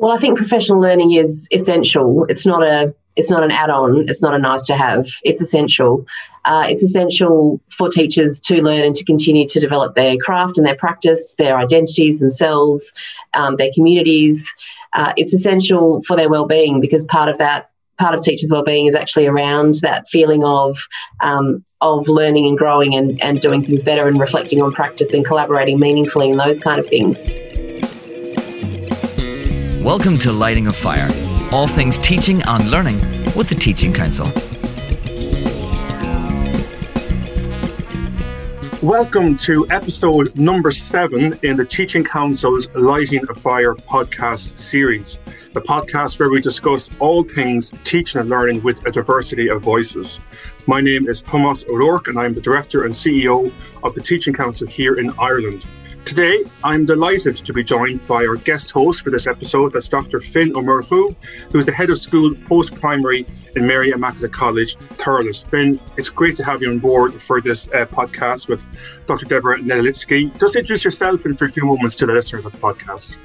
Well, I think professional learning is essential. It's not a it's not an add-on. It's not a nice to have. It's essential. Uh, it's essential for teachers to learn and to continue to develop their craft and their practice, their identities themselves, um, their communities. Uh, it's essential for their well-being because part of that part of teachers' well-being is actually around that feeling of um, of learning and growing and, and doing things better and reflecting on practice and collaborating meaningfully and those kind of things. Welcome to Lighting a Fire, all things teaching and learning with the Teaching Council. Welcome to episode number seven in the Teaching Council's Lighting a Fire podcast series, the podcast where we discuss all things teaching and learning with a diversity of voices. My name is Thomas O'Rourke, and I'm the Director and CEO of the Teaching Council here in Ireland. Today, I'm delighted to be joined by our guest host for this episode. That's Dr. Finn O'Murchu, who's the head of school post primary in Mary Immaculate College, Thurles. Finn, it's great to have you on board for this uh, podcast with Dr. Deborah Netolicky. Just introduce yourself in for a few moments to the listeners of the podcast.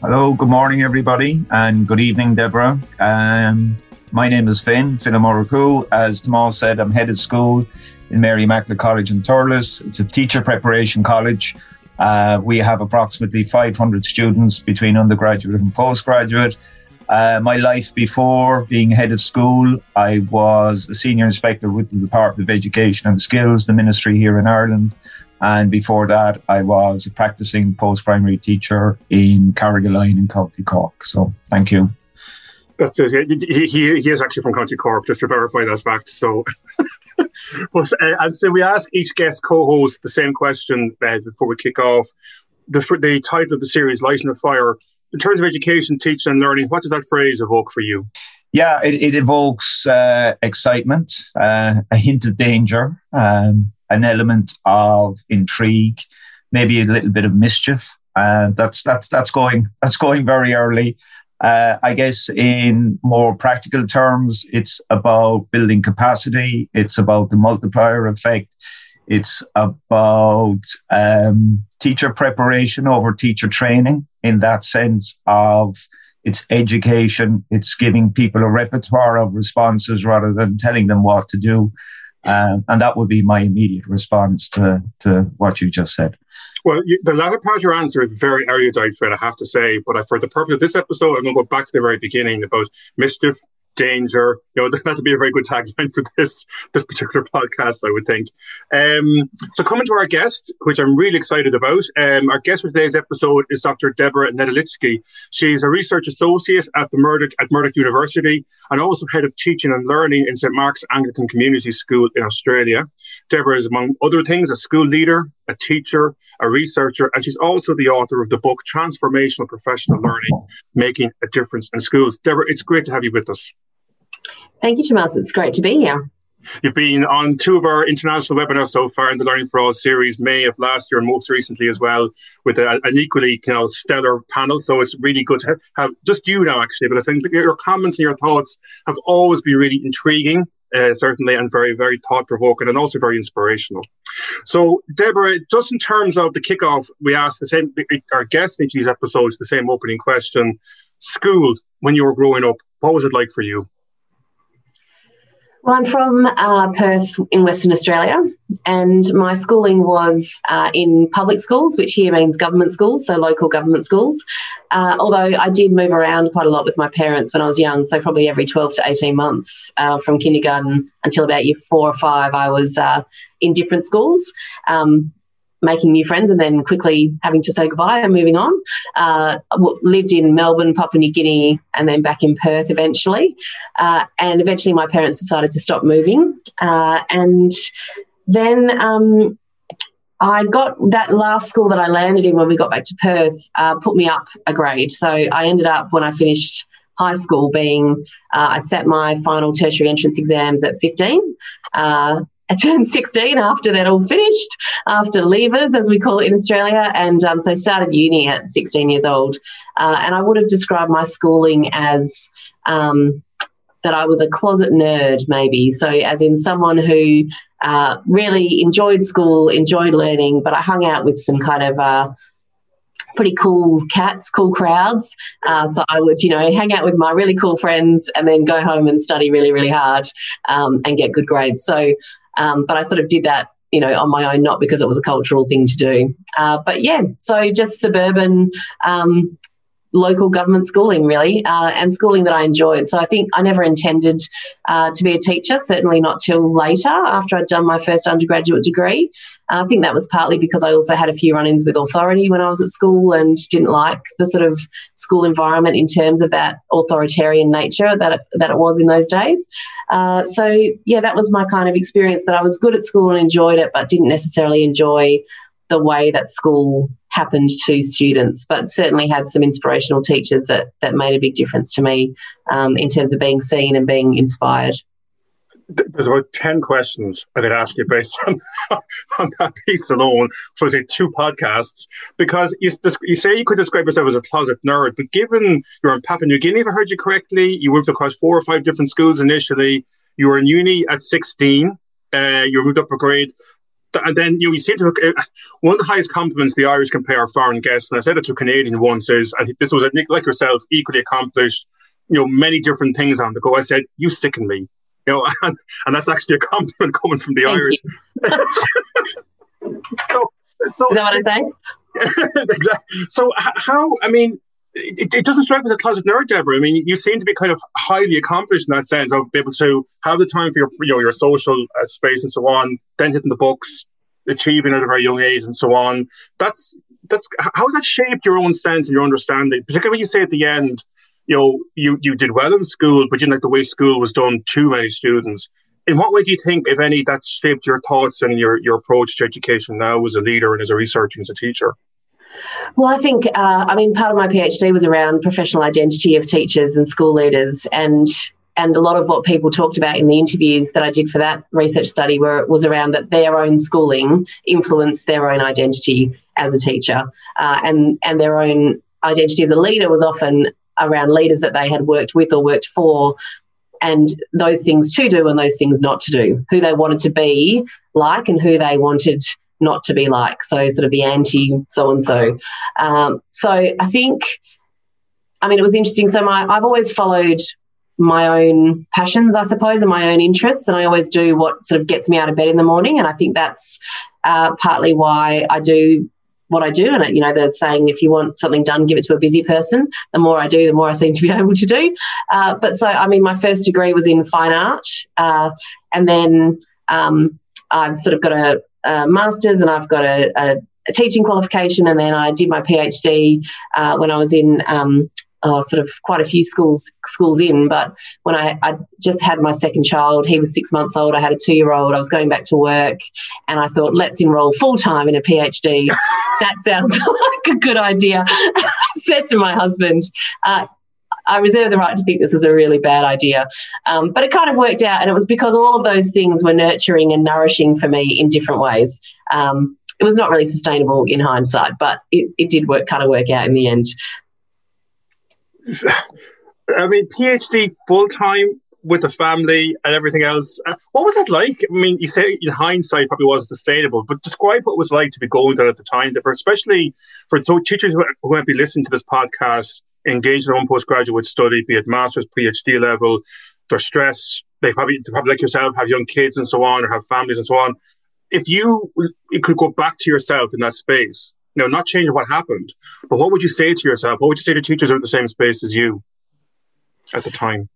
Hello, good morning, everybody, and good evening, Deborah. Um, my name is Finn, Finn O'Murchu. As Tomas said, I'm head of school in Mary Immaculate College in Thurles. It's a teacher preparation college uh, we have approximately 500 students between undergraduate and postgraduate. Uh, my life before being head of school, I was a senior inspector with the Department of Education and Skills, the ministry here in Ireland. And before that, I was a practicing post primary teacher in Carrigaline in County Cork. So thank you. That's it. He, he, he is actually from County Cork, just to verify that fact. So but uh, and so we ask each guest co-host the same question uh, before we kick off. The the title of the series, "Lighting a Fire." In terms of education, teaching, and learning, what does that phrase evoke for you? Yeah, it, it evokes uh, excitement, uh, a hint of danger, um, an element of intrigue, maybe a little bit of mischief. Uh, that's that's that's going that's going very early. Uh, I guess in more practical terms, it's about building capacity. It's about the multiplier effect. It's about um, teacher preparation over teacher training in that sense of it's education. It's giving people a repertoire of responses rather than telling them what to do. Um, and that would be my immediate response to, to what you just said. Well, you, the latter part of your answer is very erudite, Fred, I have to say. But for the purpose of this episode, I'm going to go back to the very beginning about mischief, danger. You know, that to be a very good tagline for this this particular podcast, I would think. Um, so, coming to our guest, which I'm really excited about, um, our guest for today's episode is Dr. Deborah Netolicky. She's a research associate at the Murdoch at Murdoch University and also head of teaching and learning in St Mark's Anglican Community School in Australia. Deborah is, among other things, a school leader, a teacher, a researcher, and she's also the author of the book Transformational Professional Learning Making a Difference in Schools. Deborah, it's great to have you with us. Thank you, Tomas. It's great to be here. You've been on two of our international webinars so far in the Learning for All series, May of last year and most recently as well, with a, an equally you know, stellar panel. So it's really good to have just you now, actually, but I think your comments and your thoughts have always been really intriguing uh, certainly, and very, very thought provoking and also very inspirational. So, Deborah, just in terms of the kickoff, we asked the same, our guests in these episodes, the same opening question. School, when you were growing up, what was it like for you? Well, I'm from uh, Perth in Western Australia, and my schooling was uh, in public schools, which here means government schools, so local government schools. Uh, although I did move around quite a lot with my parents when I was young, so probably every 12 to 18 months uh, from kindergarten until about year four or five, I was uh, in different schools. Um, making new friends and then quickly having to say goodbye and moving on. Uh, lived in Melbourne, Papua New Guinea, and then back in Perth eventually. Uh, and eventually, my parents decided to stop moving. Uh, and then um, I got that last school that I landed in when we got back to Perth, uh, put me up a grade. So I ended up when I finished high school being uh, I sat my final tertiary entrance exams at 15 uh, I turned 16 after that all finished, after leavers, as we call it in Australia, and um, so started uni at 16 years old. Uh, and I would have described my schooling as um, that I was a closet nerd, maybe. So, as in someone who uh, really enjoyed school, enjoyed learning, but I hung out with some kind of uh, pretty cool cats, cool crowds. Uh, so I would, you know, hang out with my really cool friends and then go home and study really, really hard um, and get good grades. So, um, but I sort of did that, you know, on my own, not because it was a cultural thing to do. Uh, but yeah, so just suburban um, local government schooling, really, uh, and schooling that I enjoyed. So I think I never intended uh, to be a teacher, certainly not till later after I'd done my first undergraduate degree. Uh, I think that was partly because I also had a few run ins with authority when I was at school and didn't like the sort of school environment in terms of that authoritarian nature that it, that it was in those days. Uh, so, yeah, that was my kind of experience that I was good at school and enjoyed it, but didn't necessarily enjoy the way that school happened to students, but certainly had some inspirational teachers that that made a big difference to me um, in terms of being seen and being inspired. There's about ten questions I could ask you based on on that piece alone. for take two podcasts because you, you say you could describe yourself as a closet nerd, but given you're in Papua New Guinea, if I heard you correctly, you moved across four or five different schools initially. You were in uni at 16. Uh, you moved up a grade and then you, know, you see to uh, one of the highest compliments the Irish can pay our foreign guests, and I said it to a Canadian once, is and this was a, like yourself, equally accomplished, you know, many different things on the go. I said, "You sicken me," you know, and, and that's actually a compliment coming from the Thank Irish. so, so, is that what I say? exactly. So how? I mean, it, it, doesn't strike me as a closet nerd, Deborah. I mean, you seem to be kind of highly accomplished in that sense of being able to have the time for your, you know, your social uh, space and so on, then hitting the books, achieving at a very young age and so on. That's that's how has that shaped your own sense and your understanding? Particularly when you say at the end, you know, you you did well in school, but you didn't like the way school was done. Too many students. In what way do you think, if any, that's shaped your thoughts and your your approach to education now as a leader and as a researcher and as a teacher? Well, I think, uh, I mean, part of my PhD was around professional identity of teachers and school leaders. And and a lot of what people talked about in the interviews that I did for that research study were, was around that their own schooling influenced their own identity as a teacher, uh, and and their own identity as a leader was often around leaders that they had worked with or worked for, and those things to do and those things not to do, who they wanted to be like and who they wanted not to be like. So, sort of the anti so and so. So, I think, I mean, it was interesting. So, my I've always followed my own passions, I suppose, and my own interests, and I always do what sort of gets me out of bed in the morning. And I think that's uh, partly why I do what I do. And, you know, they're saying if you want something done, give it to a busy person. The more I do, the more I seem to be able to do. Uh, but so, I mean, my first degree was in fine art. Uh, and then um, I've sort of got a, a master's and I've got a, a, a, teaching qualification, and then I did my PhD uh, when I was in. Um, oh, sort of quite a few schools schools in, but when I, I just had my second child, he was six months old. I had a two year old. I was going back to work, and I thought, let's enroll full time in a PhD. that sounds like a good idea. I said to my husband, uh, I reserve the right to think this was a really bad idea. Um, but it kind of worked out, and it was because all of those things were nurturing and nourishing for me in different ways. Um, it was not really sustainable in hindsight, but it, it did work, kind of work out in the end. I mean, PhD full time with the family and everything else. Uh, what was that like? I mean, you say in hindsight probably wasn't sustainable, but describe what it was like to be going there at the time, especially for teachers who might be listening to this podcast engaged in their own postgraduate study, be it master's, PhD level, they're stressed, they probably, they probably like yourself, have young kids and so on, or have families and so on. If you, you could go back to yourself in that space, you know, not change what happened, but what would you say to yourself? What would you say to teachers who are in the same space as you at the time?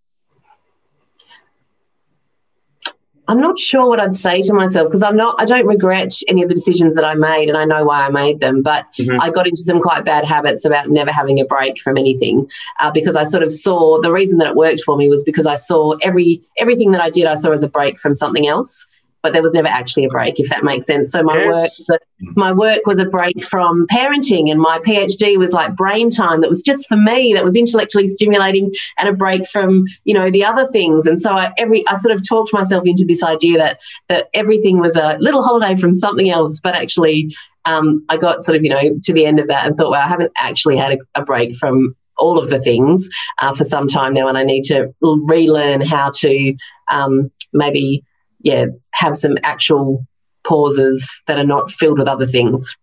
I'm not sure what I'd say to myself because I'm not, I don't regret any of the decisions that I made and I know why I made them. But mm-hmm. I got into some quite bad habits about never having a break from anything uh, because I sort of saw the reason that it worked for me was because I saw every, everything that I did, I saw as a break from something else but there was never actually a break, if that makes sense. So my yes. work, my work was a break from parenting, and my PhD was like brain time that was just for me, that was intellectually stimulating, and a break from you know the other things. And so I every I sort of talked myself into this idea that that everything was a little holiday from something else, but actually. Um, I got sort of, you know, to the end of that and thought, well, I haven't actually had a, a break from all of the things uh, for some time now, and I need to relearn how to um, maybe yeah, have some actual pauses that are not filled with other things.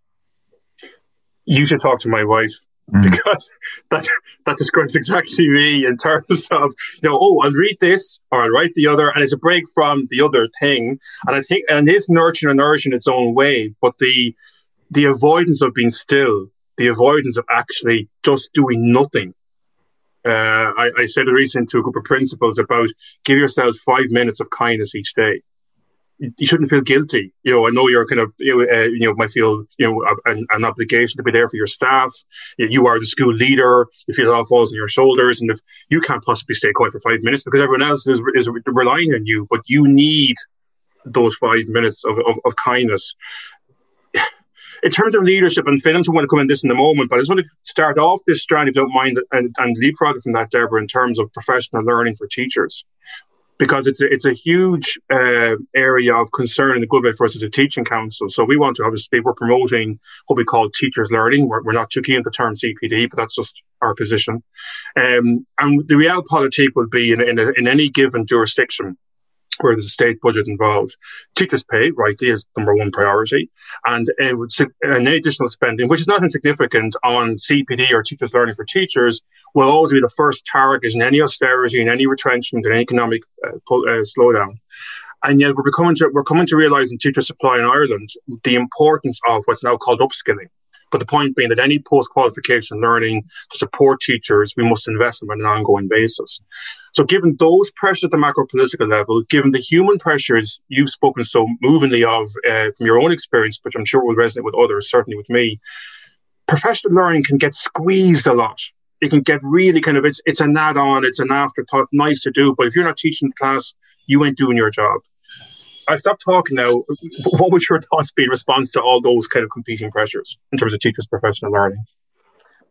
you should talk to my wife mm. because that that describes exactly me in terms of you know oh I'll read this or I'll write the other and it's a break from the other thing and I think and it's nurturing and nourishing its own way but the the avoidance of being still the avoidance of actually just doing nothing uh, I, I said recently to a group of principals about give yourselves five minutes of kindness each day you shouldn't feel guilty. You know, I know you're kind of, you know, uh, you know might feel, you know, an, an, obligation to be there for your staff. You are the school leader. You feel it all falls on your shoulders. And if you can't possibly stay quiet for five minutes because everyone else is, is relying on you, but you need those five minutes of, of, of kindness. In terms of leadership and Phil, I want to come in this in a moment, but I just want to start off this strand, if you don't mind, and, and leapfrog from that, Deborah, in terms of professional learning for teachers because it's a, it's a huge uh, area of concern in the Goodwill for us as a teaching council. So we want to obviously we're promoting what we call teachers learning. We're, we're not too keen on the term CPD, but that's just our position. Um, and the real realpolitik will be in, in, a, in any given jurisdiction where there's a state budget involved. Teachers' pay, rightly, is number one priority. And uh, any additional spending, which is not insignificant on CPD or teachers learning for teachers, will always be the first target in any austerity, in any retrenchment, in any economic uh, uh, slowdown. And yet we're coming to, we're coming to realize in teacher supply in Ireland the importance of what's now called upskilling. But the point being that any post qualification learning to support teachers, we must invest in on an ongoing basis. So, given those pressures at the macro political level, given the human pressures you've spoken so movingly of uh, from your own experience, which I'm sure will resonate with others, certainly with me, professional learning can get squeezed a lot. It can get really kind of it's it's an add-on, it's an afterthought, nice to do. But if you're not teaching the class, you ain't doing your job. I stop talking now. What would your thoughts be in response to all those kind of competing pressures in terms of teachers' professional learning?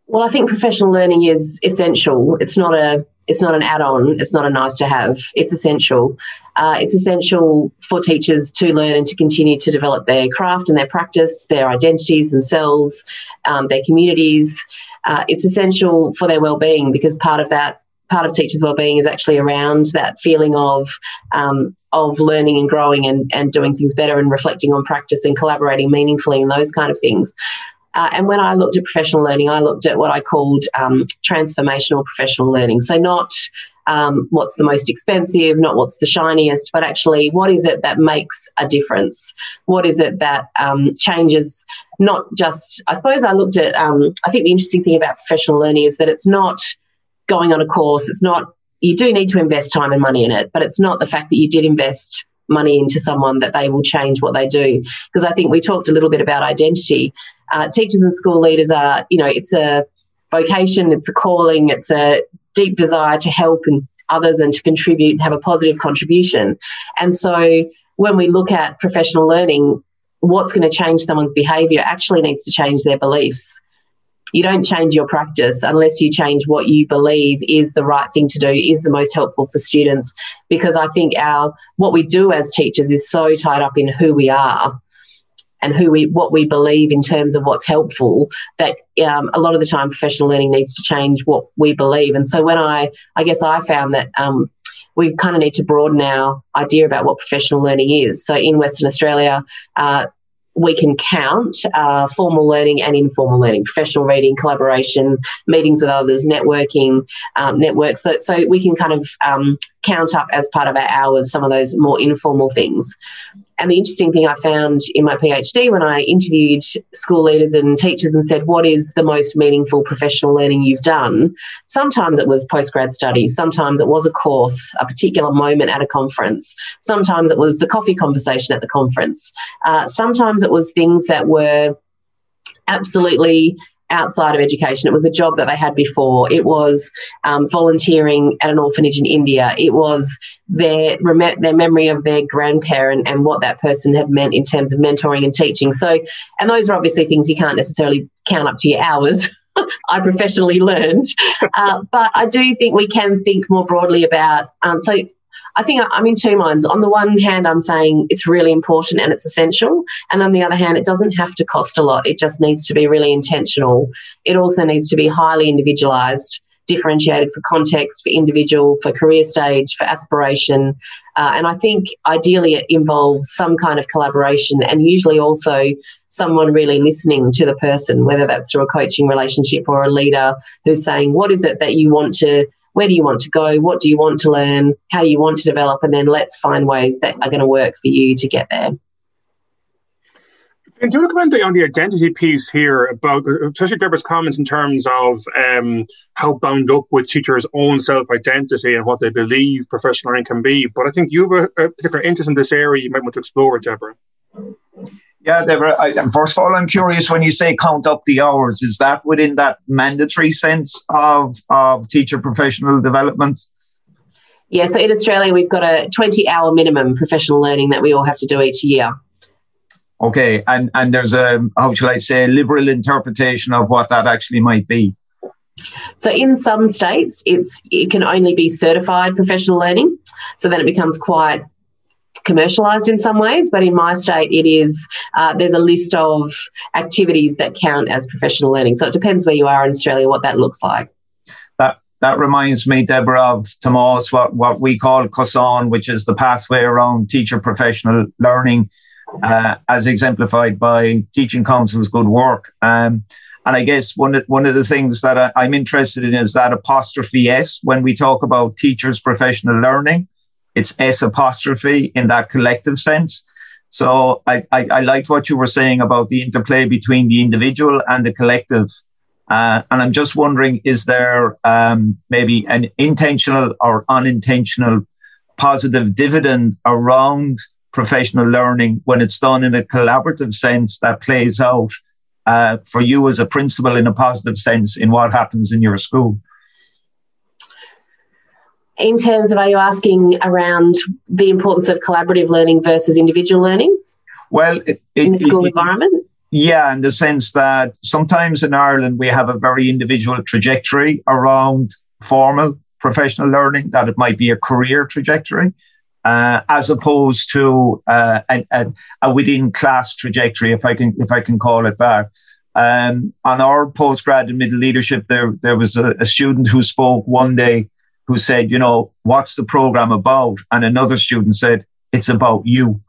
Well, I think professional learning is essential. It's not a it's not an add-on. It's not a nice to have. It's essential. Uh, it's essential for teachers to learn and to continue to develop their craft and their practice, their identities themselves, um, their communities. Uh, it's essential for their well-being because part of that part of teachers' well-being is actually around that feeling of um, of learning and growing and, and doing things better and reflecting on practice and collaborating meaningfully and those kind of things. Uh, and when I looked at professional learning, I looked at what I called um, transformational professional learning. So not um, what's the most expensive, not what's the shiniest, but actually what is it that makes a difference? What is it that um, changes not just, I suppose I looked at, um, I think the interesting thing about professional learning is that it's not going on a course. It's not, you do need to invest time and money in it, but it's not the fact that you did invest money into someone that they will change what they do. Because I think we talked a little bit about identity. Uh, teachers and school leaders are, you know, it's a vocation, it's a calling, it's a deep desire to help and others and to contribute and have a positive contribution. And so when we look at professional learning, what's going to change someone's behavior actually needs to change their beliefs you don't change your practice unless you change what you believe is the right thing to do, is the most helpful for students. Because I think our what we do as teachers is so tied up in who we are and who we what we believe in terms of what's helpful that um, a lot of the time professional learning needs to change what we believe. And so when I I guess I found that. Um, we kind of need to broaden our idea about what professional learning is. So in Western Australia, uh, we can count uh, formal learning and informal learning, professional reading, collaboration, meetings with others, networking, um, networks. So, so, we can kind of um, count up as part of our hours some of those more informal things. And the interesting thing I found in my PhD when I interviewed school leaders and teachers and said, What is the most meaningful professional learning you've done? Sometimes it was postgrad studies, sometimes it was a course, a particular moment at a conference, sometimes it was the coffee conversation at the conference, uh, sometimes it was things that were absolutely outside of education. It was a job that they had before. It was um, volunteering at an orphanage in India. It was their their memory of their grandparent and what that person had meant in terms of mentoring and teaching. So, and those are obviously things you can't necessarily count up to your hours. I professionally learned, uh, but I do think we can think more broadly about. Um, so I think I'm in two minds. On the one hand, I'm saying it's really important and it's essential. And on the other hand, it doesn't have to cost a lot. It just needs to be really intentional. It also needs to be highly individualized, differentiated for context, for individual, for career stage, for aspiration. Uh, and I think ideally it involves some kind of collaboration and usually also someone really listening to the person, whether that's through a coaching relationship or a leader who's saying, What is it that you want to? Where do you want to go? What do you want to learn? How you want to develop? And then let's find ways that are going to work for you to get there. And do you comment on the identity piece here about, especially Deborah's comments in terms of um, how bound up with teachers' own self identity and what they believe professional learning can be? But I think you have a, a particular interest in this area you might want to explore, it, Deborah. Yeah, Deborah. I, first of all, I'm curious when you say count up the hours, is that within that mandatory sense of, of teacher professional development? Yeah, so in Australia, we've got a 20 hour minimum professional learning that we all have to do each year. Okay, and and there's a how shall I say liberal interpretation of what that actually might be. So in some states, it's it can only be certified professional learning. So then it becomes quite commercialized in some ways, but in my state, it is uh, there's a list of activities that count as professional learning. So it depends where you are in Australia what that looks like. That that reminds me, Deborah, of Tomas, what what we call COSAN, which is the pathway around teacher professional learning uh, as exemplified by Teaching Council's good work. Um, and I guess one of, one of the things that I, am interested in is that apostrophe S when we talk about teachers' professional learning. It's S apostrophe in that collective sense. So I, I, I liked what you were saying about the interplay between the individual and the collective. Uh, and I'm just wondering, is there um, maybe an intentional or unintentional positive dividend around professional learning when it's done in a collaborative sense that plays out uh, for you as a principal in a positive sense in what happens in your school? In terms of, are you asking around the importance of collaborative learning versus individual learning? Well, it, it, in the school it, environment? Yeah, in the sense that sometimes in Ireland we have a very individual trajectory around formal professional learning, that it might be a career trajectory uh, as opposed to uh, a, a, a, within class trajectory, if I can if I can call it that. Um, on our postgrad middle leadership, there there was a, a, student who spoke one day who said, you know, what's the program about? And another student said, it's about you.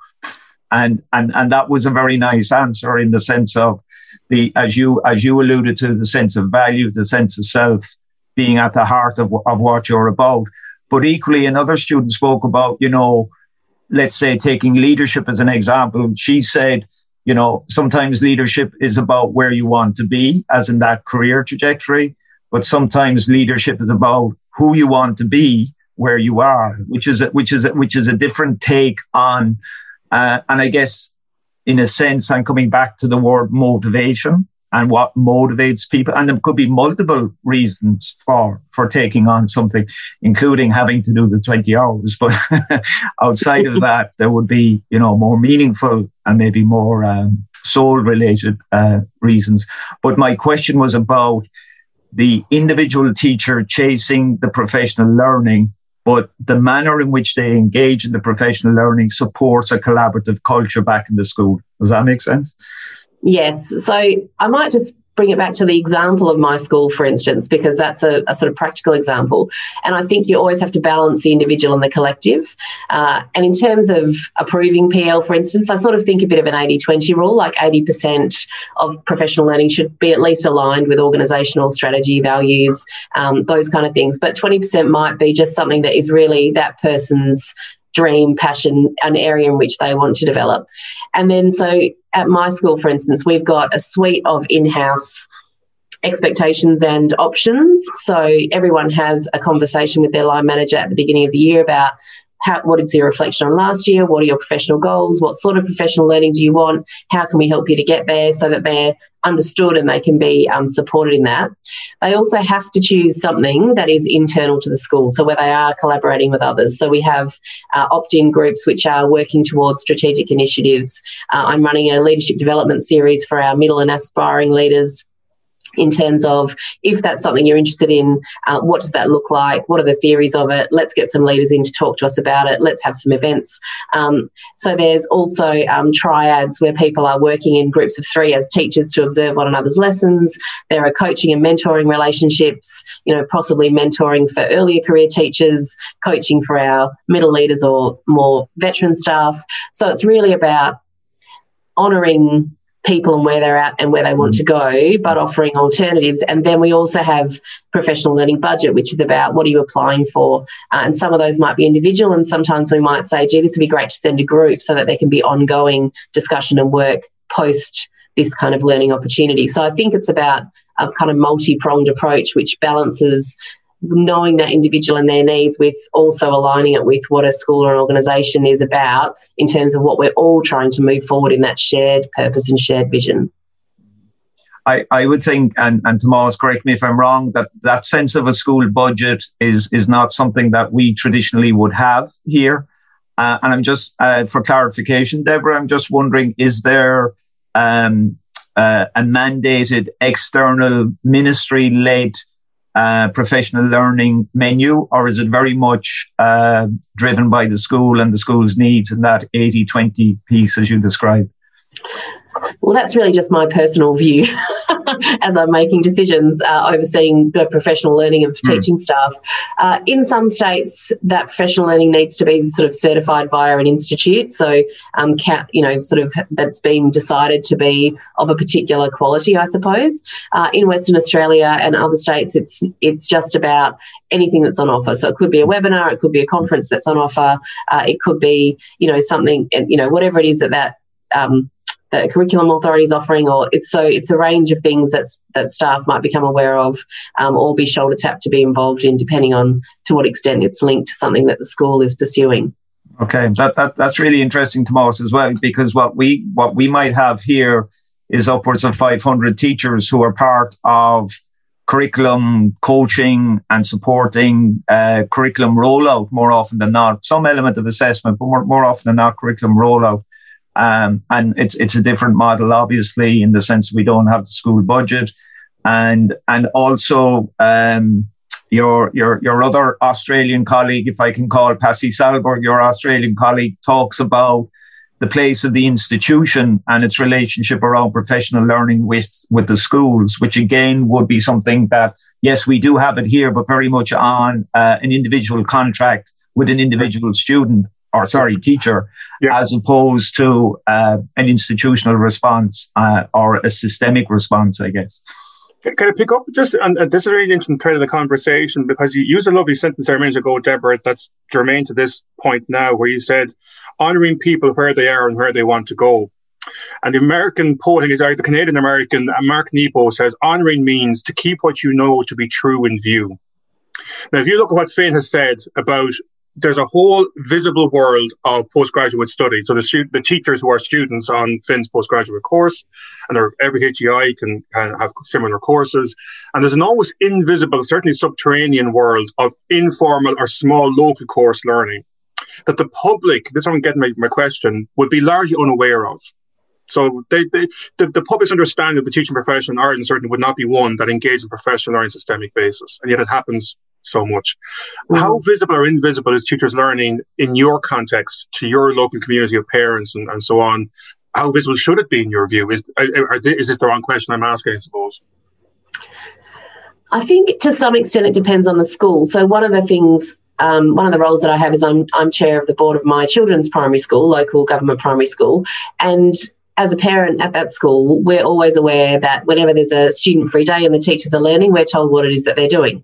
And and and that was a very nice answer in the sense of the as you as you alluded to the sense of value, the sense of self being at the heart of, of what you're about. But equally, another student spoke about, you know, let's say taking leadership as an example. She said, you know, sometimes leadership is about where you want to be, as in that career trajectory, but sometimes leadership is about who you want to be where you are, which is a, which is a, which is a different take on. Uh, and I guess, in a sense, I'm coming back to the word motivation and what motivates people. And there could be multiple reasons for, for taking on something, including having to do the 20 hours. But outside of that, there would be, you know, more meaningful and maybe more um, soul related uh, reasons. But my question was about the individual teacher chasing the professional learning but the manner in which they engage in the professional learning supports a collaborative culture back in the school. Does that make sense? Yes. So I might just bring it back to the example of my school, for instance, because that's a, a, sort of practical example. And I think you always have to balance the individual and the collective. Uh, and in terms of approving PL, for instance, I sort of think a bit of an 80 20 rule, like 80% of professional learning should be at least aligned with organisational strategy, values, um, those kind of things. But 20% might be just something that is really that person's dream, passion, an area in which they want to develop. And then, so at my school, for instance, we've got a suite of in house expectations and options. So everyone has a conversation with their line manager at the beginning of the year about how, what is your reflection on last year? What are your professional goals? What sort of professional learning do you want? How can we help you to get there so that they're understood and they can be um, supported in that? They also have to choose something that is internal to the school, so where they are collaborating with others. So we have uh, opt in groups which are working towards strategic initiatives. Uh, I'm running a leadership development series for our middle and aspiring leaders in terms of if that's something you're interested in, uh, what does that look like? What are the theories of it? Let's get some leaders in to talk to us about it. Let's have some events. Um, so there's also um, triads where people are working in groups of three as teachers to observe one another's lessons. There are coaching and mentoring relationships, you know, possibly mentoring for earlier career teachers, coaching for our middle leaders or more veteran staff. So it's really about honouring people and where they're at and where they want to go, but offering alternatives. And then we also have professional learning budget, which is about what are you applying for? Uh, and some of those might be individual, and sometimes we might say, gee, this would be great to send a group so that there can be ongoing discussion and work post this kind of learning opportunity. So I think it's about a kind of multi pronged approach which balances knowing that individual and their needs with also aligning it with what a school or an organisation is about in terms of what we're all trying to move forward in that shared purpose and shared vision. I, I would think, and, and Tomas, correct me if I'm wrong, that that sense of a school budget is is not something that we traditionally would have here. Uh, and I'm just, uh, for clarification, Deborah, I'm just wondering, is there um, uh, a mandated external ministry led uh, professional learning menu, or is it very much uh, driven by the school and the school's needs in that 80 20 piece as you described? Well, that's really just my personal view as I'm making decisions, uh, overseeing the professional learning of mm. teaching staff. Uh, in some states, that professional learning needs to be sort of certified via an institute. So, um, you know, sort of that's been decided to be of a particular quality, I suppose. Uh, in Western Australia and other states, it's it's just about anything that's on offer. So it could be a webinar, it could be a conference that's on offer, uh, it could be you know something, you know, whatever it is that that um, the curriculum authority is offering, or it's so it's a range of things that's that staff might become aware of, um, or be shoulder tapped to be involved in, depending on to what extent it's linked to something that the school is pursuing. Okay, that, that that's really interesting, Tomas, as well, because what we what we might have here is upwards of 500 teachers who are part of curriculum coaching and supporting uh, curriculum rollout more often than not. Some element of assessment, but more, more often than not, curriculum rollout. Um, and it's it's a different model, obviously, in the sense we don't have the school budget, and and also um, your your your other Australian colleague, if I can call Pasi Sahlberg, your Australian colleague, talks about the place of the institution and its relationship around professional learning with with the schools, which again would be something that yes, we do have it here, but very much on uh, an individual contract with an individual student or sorry, teacher, yeah. as opposed to uh, an institutional response uh, or a systemic response, I guess. Can I pick up just, and, and this is a really interesting part of the conversation because you used a lovely sentence there a minute ago, Deborah, that's germane to this point now, where you said, honoring people where they are and where they want to go. And the American poet, is the Canadian American, uh, Mark Nepo says, honoring means to keep what you know to be true in view. Now, if you look at what Finn has said about there's a whole visible world of postgraduate study. So the stu- the teachers who are students on Finn's postgraduate course, and every HEI can, can have similar courses. And there's an almost invisible, certainly subterranean world of informal or small local course learning that the public, this I'm getting my, my question, would be largely unaware of. So they, they, the, the public's understanding of the teaching profession in Ireland certainly would not be one that engages in professional learning systemic basis. And yet it happens so much. Mm. How visible or invisible is teachers learning in your context to your local community of parents and, and so on? How visible should it be in your view? Is, are, are, is this the wrong question I'm asking, I suppose? I think to some extent it depends on the school. So one of the things um, one of the roles that I have is I'm, I'm chair of the board of my children's primary school, local government primary school. And as a parent at that school, we're always aware that whenever there's a student free day and the teachers are learning, we're told what it is that they're doing.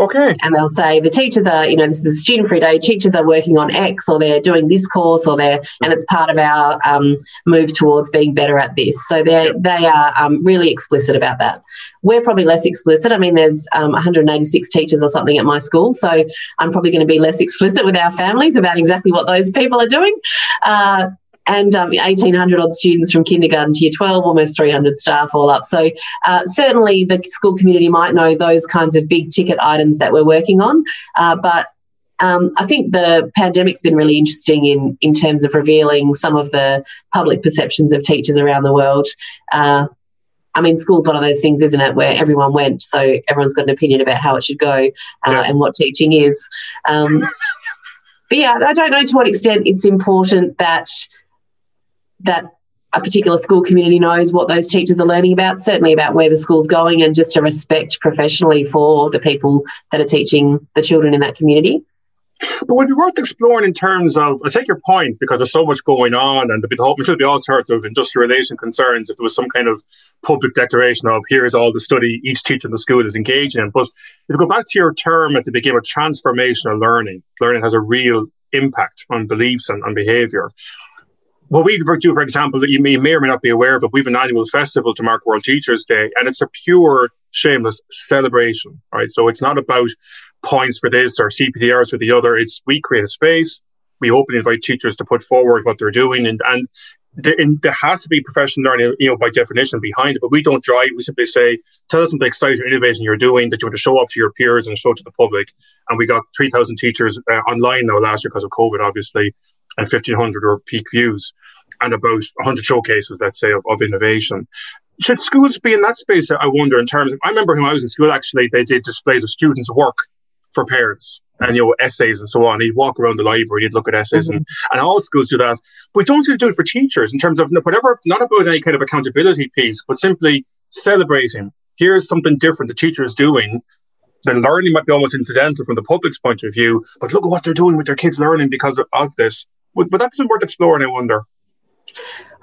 Okay. And they'll say the teachers are, you know, this is a student free day. Teachers are working on X, or they're doing this course, or they're, and it's part of our um, move towards being better at this. So they they are um, really explicit about that. We're probably less explicit. I mean, there's um, 186 teachers or something at my school, so I'm probably going to be less explicit with our families about exactly what those people are doing. Uh, and um, 1,800 odd students from kindergarten to year 12, almost 300 staff all up. So uh, certainly the school community might know those kinds of big ticket items that we're working on, uh, but um, I think the pandemic's been really interesting in in terms of revealing some of the public perceptions of teachers around the world. Uh, I mean, school's one of those things, isn't it, where everyone went, so everyone's got an opinion about how it should go uh, yes. and what teaching is. Um, but yeah, I don't know to what extent it's important that that a particular school community knows what those teachers are learning about, certainly about where the school's going, and just a respect professionally for the people that are teaching the children in that community. But would be worth exploring in terms of, I take your point because there's so much going on and there should be all sorts of industrial relation concerns if there was some kind of public declaration of here's all the study each teacher in the school is engaged in. But if you go back to your term at the beginning of transformational learning, learning has a real impact on beliefs and on behavior what we do, for example, that you may, or may not be aware of it, we have an annual festival to mark World Teachers Day, and it's a pure, shameless celebration, right? So it's not about points for this or CPDRs for the other. It's we create a space, we openly invite teachers to put forward what they're doing, and and there has to be professional learning, you know, by definition behind it. But we don't drive. We simply say, tell us something exciting or innovating you're doing that you want to show off to your peers and show to the public. And we got 3,000 teachers uh, online now last year because of COVID, obviously, and 1,500 were peak views and about 100 showcases, let's say, of, of innovation. Should schools be in that space? I wonder. In terms of, I remember when I was in school, actually, they did displays of students' work for parents and you know essays and so on. He'd walk around the library, he'd look at essays, mm-hmm. and, and all schools do that. But we don't seem to do it for teachers in terms of whatever, not about any kind of accountability piece, but simply celebrating. Here's something different the teacher is doing. The learning might be almost incidental from the public's point of view, but look at what they're doing with their kids learning because of, of this. But, but that's worth exploring, I wonder.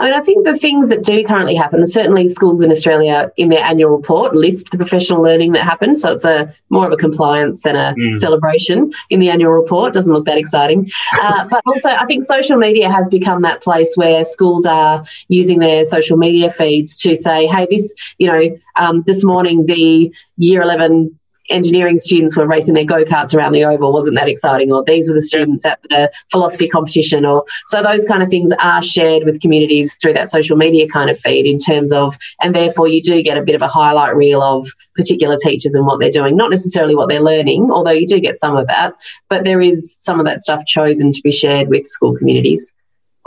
I mean, I think the things that do currently happen, certainly schools in Australia in their annual report list the professional learning that happens. So it's a more of a compliance than a mm. celebration in the annual report. Doesn't look that exciting. Uh, but also, I think social media has become that place where schools are using their social media feeds to say, hey, this, you know, um, this morning the year 11 engineering students were racing their go-karts around the oval. Wasn't that exciting? Or these were the students at the philosophy competition or so those kind of things are shared with communities through that social media kind of feed in terms of and therefore you do get a bit of a highlight reel of particular teachers and what they're doing. Not necessarily what they're learning although you do get some of that but there is some of that stuff chosen to be shared with school communities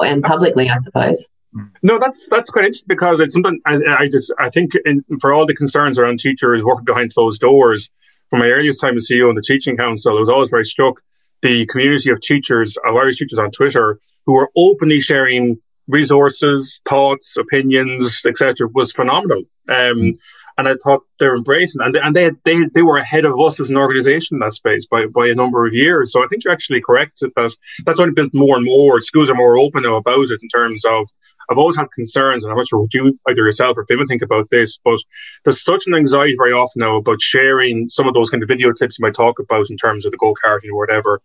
and publicly i suppose. No, that's that's quite interesting because it's something I, I just I think in, for all the concerns around teachers working behind closed doors, from my earliest time as CEO in the Teaching Council, I was always very struck the community of teachers, of Irish teachers on Twitter, who were openly sharing resources, thoughts, opinions, etc., was phenomenal. Um, and I thought they're embracing, and and they they they were ahead of us as an organisation in that space by by a number of years. So I think you're actually correct that that's only built more and more. Schools are more open now about it in terms of I've always had concerns, and I'm not sure what you either yourself or Fiona think about this, but there's such an anxiety very often now about sharing some of those kind of video clips you might talk about in terms of the go karting or whatever,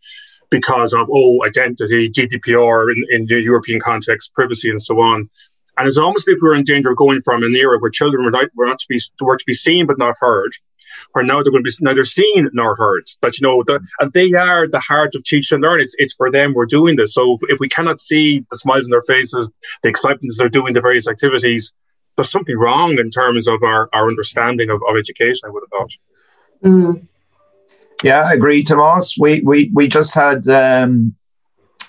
because of oh identity, GDPR in, in the European context, privacy, and so on. And it's almost as if we're in danger of going from an era where children were not, were not to be were to be seen but not heard, or now they're going to be neither seen nor heard. But you know, the, and they are the heart of teach and learn. It's it's for them we're doing this. So if we cannot see the smiles on their faces, the excitement as they're doing the various activities, there's something wrong in terms of our, our understanding of, of education. I would have thought. Mm. Yeah, I agree, Tomas. We we we just had um,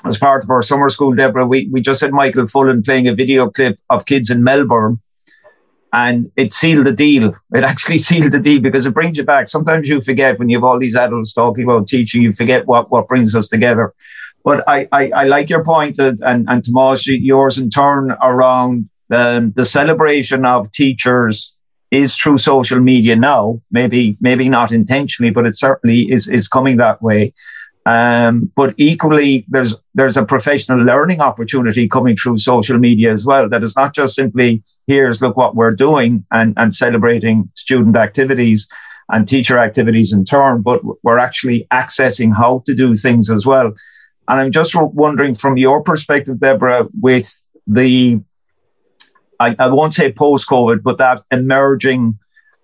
as part of our summer school, Deborah. We we just had Michael Fullan playing a video clip of kids in Melbourne and it sealed the deal. It actually sealed the deal because it brings you back. Sometimes you forget when you have all these adults talking about teaching, you forget what, what brings us together. But I, I, I like your point, that, and, and Tomas, yours in turn around um, the celebration of teachers is through social media now. Maybe maybe not intentionally, but it certainly is is coming that way. Um, but equally, there's there's a professional learning opportunity coming through social media as well. That is not just simply here's look what we're doing and, and celebrating student activities and teacher activities in turn, but we're actually accessing how to do things as well. And I'm just wondering from your perspective, Deborah, with the I, I won't say post COVID, but that emerging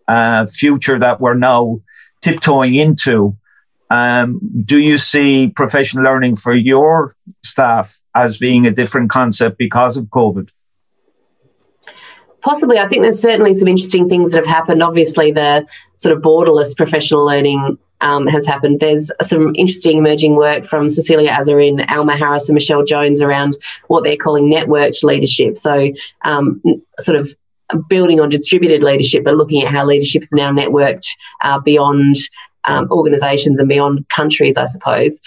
uh, future that we're now tiptoeing into um, do you see professional learning for your staff as being a different concept because of COVID? Possibly. I think there's certainly some interesting things that have happened. Obviously, the sort of borderless professional learning um, has happened. There's some interesting emerging work from Cecilia Azorín, Alma Harris, and Michelle Jones around what they're calling networked leadership. So, um, sort of building on distributed leadership, but looking at how leadership is now networked uh, beyond um, organizations and beyond countries, I suppose.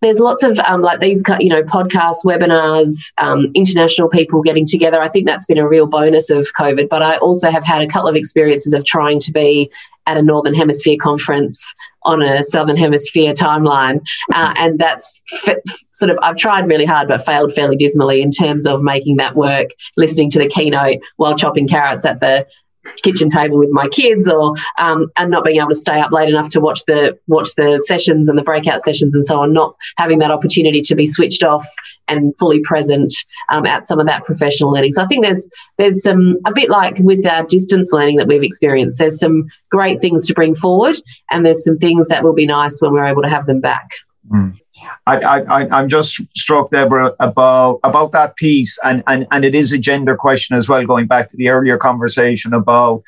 There's lots of um, like these, you know, podcasts, webinars, um, international people getting together. I think that's been a real bonus of COVID. But I also have had a couple of experiences of trying to be at a Northern Hemisphere conference on a Southern Hemisphere timeline. Uh, and that's f- sort of, I've tried really hard, but failed fairly dismally in terms of making that work, listening to the keynote while chopping carrots at the kitchen table with my kids or um, and not being able to stay up late enough to watch the watch the sessions and the breakout sessions and so on not having that opportunity to be switched off and fully present um, at some of that professional learning so i think there's there's some a bit like with our distance learning that we've experienced there's some great things to bring forward and there's some things that will be nice when we're able to have them back mm. I, I, I'm just struck, Deborah, about about that piece, and, and and it is a gender question as well. Going back to the earlier conversation about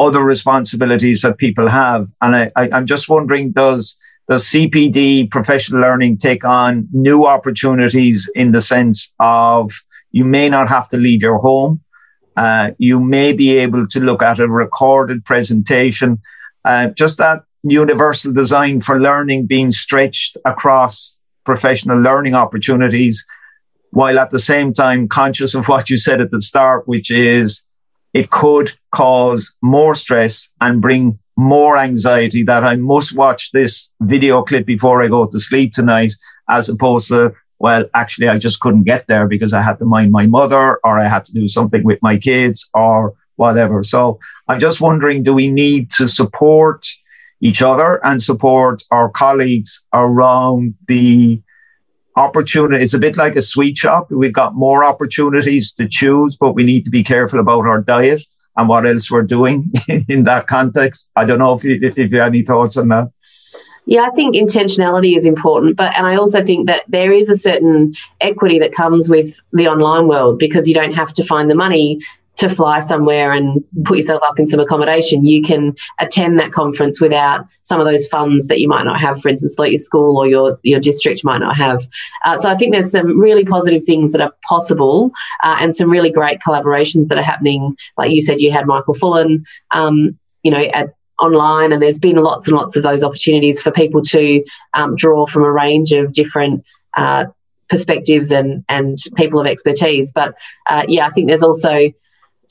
other responsibilities that people have, and I, I I'm just wondering, does does CPD professional learning take on new opportunities in the sense of you may not have to leave your home, uh, you may be able to look at a recorded presentation, uh, just that universal design for learning being stretched across professional learning opportunities, while at the same time conscious of what you said at the start, which is it could cause more stress and bring more anxiety that I must watch this video clip before I go to sleep tonight, as opposed to, well, actually, I just couldn't get there because I had to mind my mother or I had to do something with my kids or whatever. So I'm just wondering do we need to support each other and support our colleagues around the opportunity. It's a bit like a sweet shop. We've got more opportunities to choose, but we need to be careful about our diet and what else we're doing in that context. I don't know if you, if you have any thoughts on that. Yeah, I think intentionality is important, but and I also think that there is a certain equity that comes with the online world because you don't have to find the money to fly somewhere and put yourself up in some accommodation. You can attend that conference without some of those funds that you might not have, for instance, like your school or your, your district might not have. Uh, so I think there's some really positive things that are possible uh, and some really great collaborations that are happening. Like you said, you had Michael Fullan, um, you know, at online and there's been lots and lots of those opportunities for people to um, draw from a range of different uh, perspectives and and people of expertise but uh, yeah i think there's also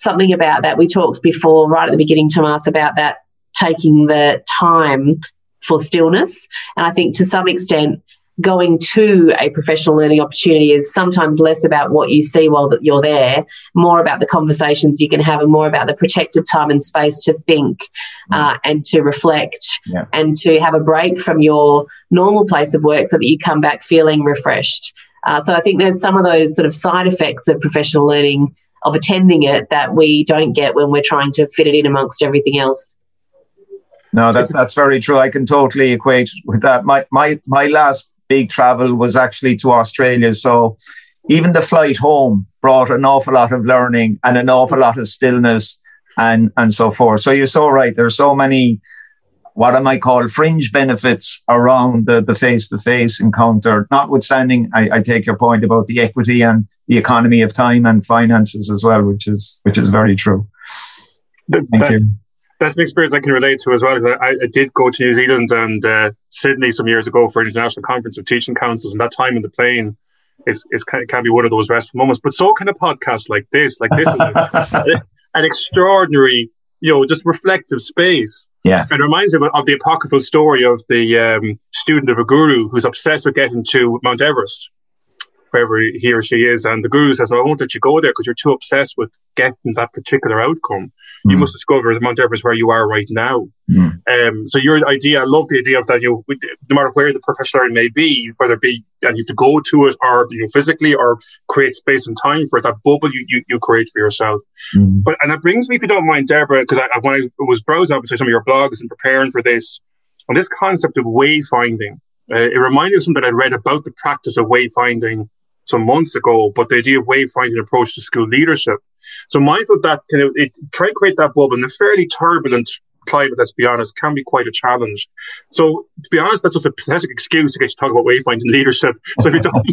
something about that. We talked before, right at the beginning, Tomas, about that taking the time for stillness. And I think to some extent, going to a professional learning opportunity is sometimes less about what you see while you're there, more about the conversations you can have, and more about the protected time and space to think mm. uh, and to reflect yeah. and to have a break from your normal place of work so that you come back feeling refreshed. Uh, so I think there's some of those sort of side effects of professional learning of attending it that we don't get when we're trying to fit it in amongst everything else. No, that's that's very true. I can totally equate with that. My my my last big travel was actually to Australia, so even the flight home brought an awful lot of learning and an awful lot of stillness and and so forth. So you're so right. There's so many what I might call fringe benefits around the the face to face encounter. Notwithstanding, I, I take your point about the equity and the economy of time and finances as well, which is which is very true. Thank that, you. That's an experience I can relate to as well. I, I did go to New Zealand and uh, Sydney some years ago for an international conference of teaching councils, and that time in the plane is, is can, can be one of those restful moments. But so can a podcast like this. Like this is a, an extraordinary, you know, just reflective space. Yeah. And it reminds me of the apocryphal story of the um, student of a guru who's obsessed with getting to Mount Everest wherever he or she is. And the guru says, well, I won't let you go there because you're too obsessed with getting that particular outcome. Mm. You must discover the Mount Everest where you are right now. Mm. Um, so your idea, I love the idea of that, you know, no matter where the professional may be, whether it be, and you have to go to it or, you know, physically or create space and time for it, that bubble you, you, you create for yourself. Mm. But, and that brings me, if you don't mind, Deborah, because I, I, when I was browsing obviously some of your blogs and preparing for this, on this concept of wayfinding, uh, it reminded me of something I'd read about the practice of wayfinding some months ago, but the idea of wayfinding approach to school leadership. So mindful of that kind of it try to create that bubble in a fairly turbulent climate, let's be honest, can be quite a challenge. So to be honest, that's just a pathetic excuse to get you to talk about wayfinding leadership. So if you don't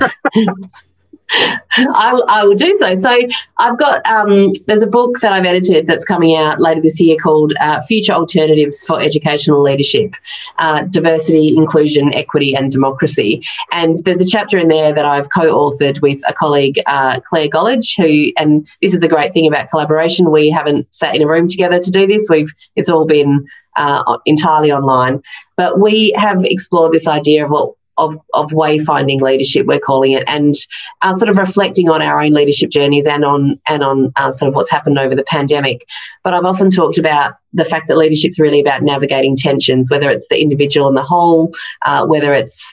mind. I, I, will do so. So I've got um, there's a book that I've edited that's coming out later this year called uh, Future Alternatives for Educational Leadership: uh, Diversity, Inclusion, Equity, and Democracy. And there's a chapter in there that I've co-authored with a colleague, uh, Claire Gollage, who and this is the great thing about collaboration. We haven't sat in a room together to do this. We've it's all been uh, entirely online, but we have explored this idea of what of, of wayfinding leadership, we're calling it, and uh, sort of reflecting on our own leadership journeys and on and on uh, sort of what's happened over the pandemic. But I've often talked about the fact that leadership is really about navigating tensions, whether it's the individual and the whole, uh, whether it's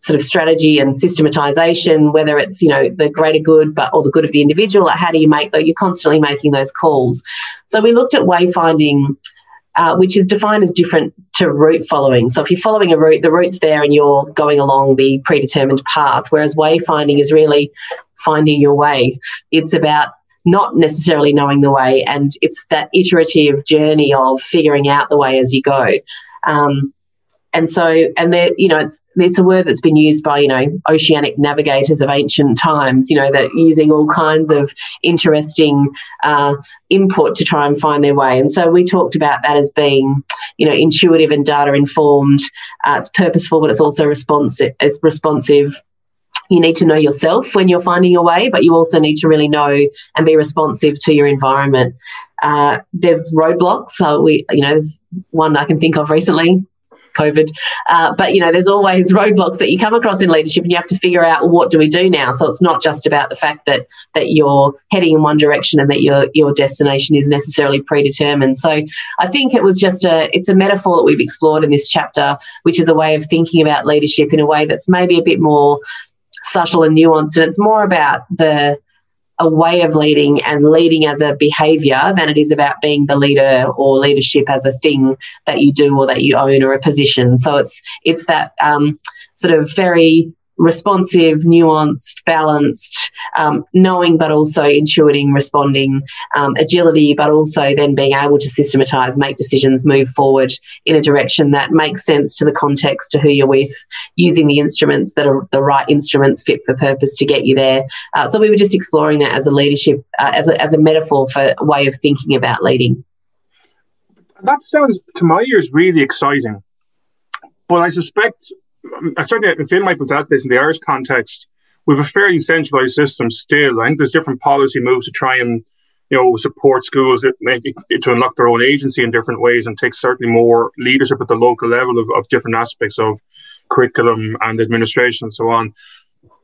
sort of strategy and systematization, whether it's you know the greater good, but or the good of the individual. How do you make though? You're constantly making those calls. So we looked at wayfinding uh, which is defined as different to route following. So if you're following a route, the route's there and you're going along the predetermined path, whereas wayfinding is really finding your way. It's about not necessarily knowing the way, and it's that iterative journey of figuring out the way as you go. Um, and so, and there, you know, it's it's a word that's been used by you know oceanic navigators of ancient times. You know, that using all kinds of interesting uh, input to try and find their way. And so we talked about that as being, you know, intuitive and data informed. Uh, it's purposeful, but it's also responsive. It's responsive. You need to know yourself when you're finding your way, but you also need to really know and be responsive to your environment. Uh, there's roadblocks. So we, you know, there's one I can think of recently COVID. Uh, but you know, there's always roadblocks that you come across in leadership, and you have to figure out what do we do now. So it's not just about the fact that that you're heading in one direction and that your your destination is necessarily predetermined. So I think it was just a it's a metaphor that we've explored in this chapter, which is a way of thinking about leadership in a way that's maybe a bit more subtle and nuanced, and it's more about the a way of leading and leading as a behavior than it is about being the leader or leadership as a thing that you do or that you own or a position. So it's it's that um, sort of very responsive, nuanced, balanced, um, knowing but also intuiting, responding, um, agility, but also then being able to systematize, make decisions, move forward in a direction that makes sense to the context, to who you're with, using the instruments that are the right instruments fit for purpose to get you there. Uh, so we were just exploring that as a leadership, uh, as, a, as a metaphor for a way of thinking about leading. That sounds, to my ears, really exciting. But I suspect I certainly feel like with this in the Irish context, we have a fairly centralised system still. I think there's different policy moves to try and you know support schools to unlock their own agency in different ways and take certainly more leadership at the local level of, of different aspects of curriculum and administration and so on.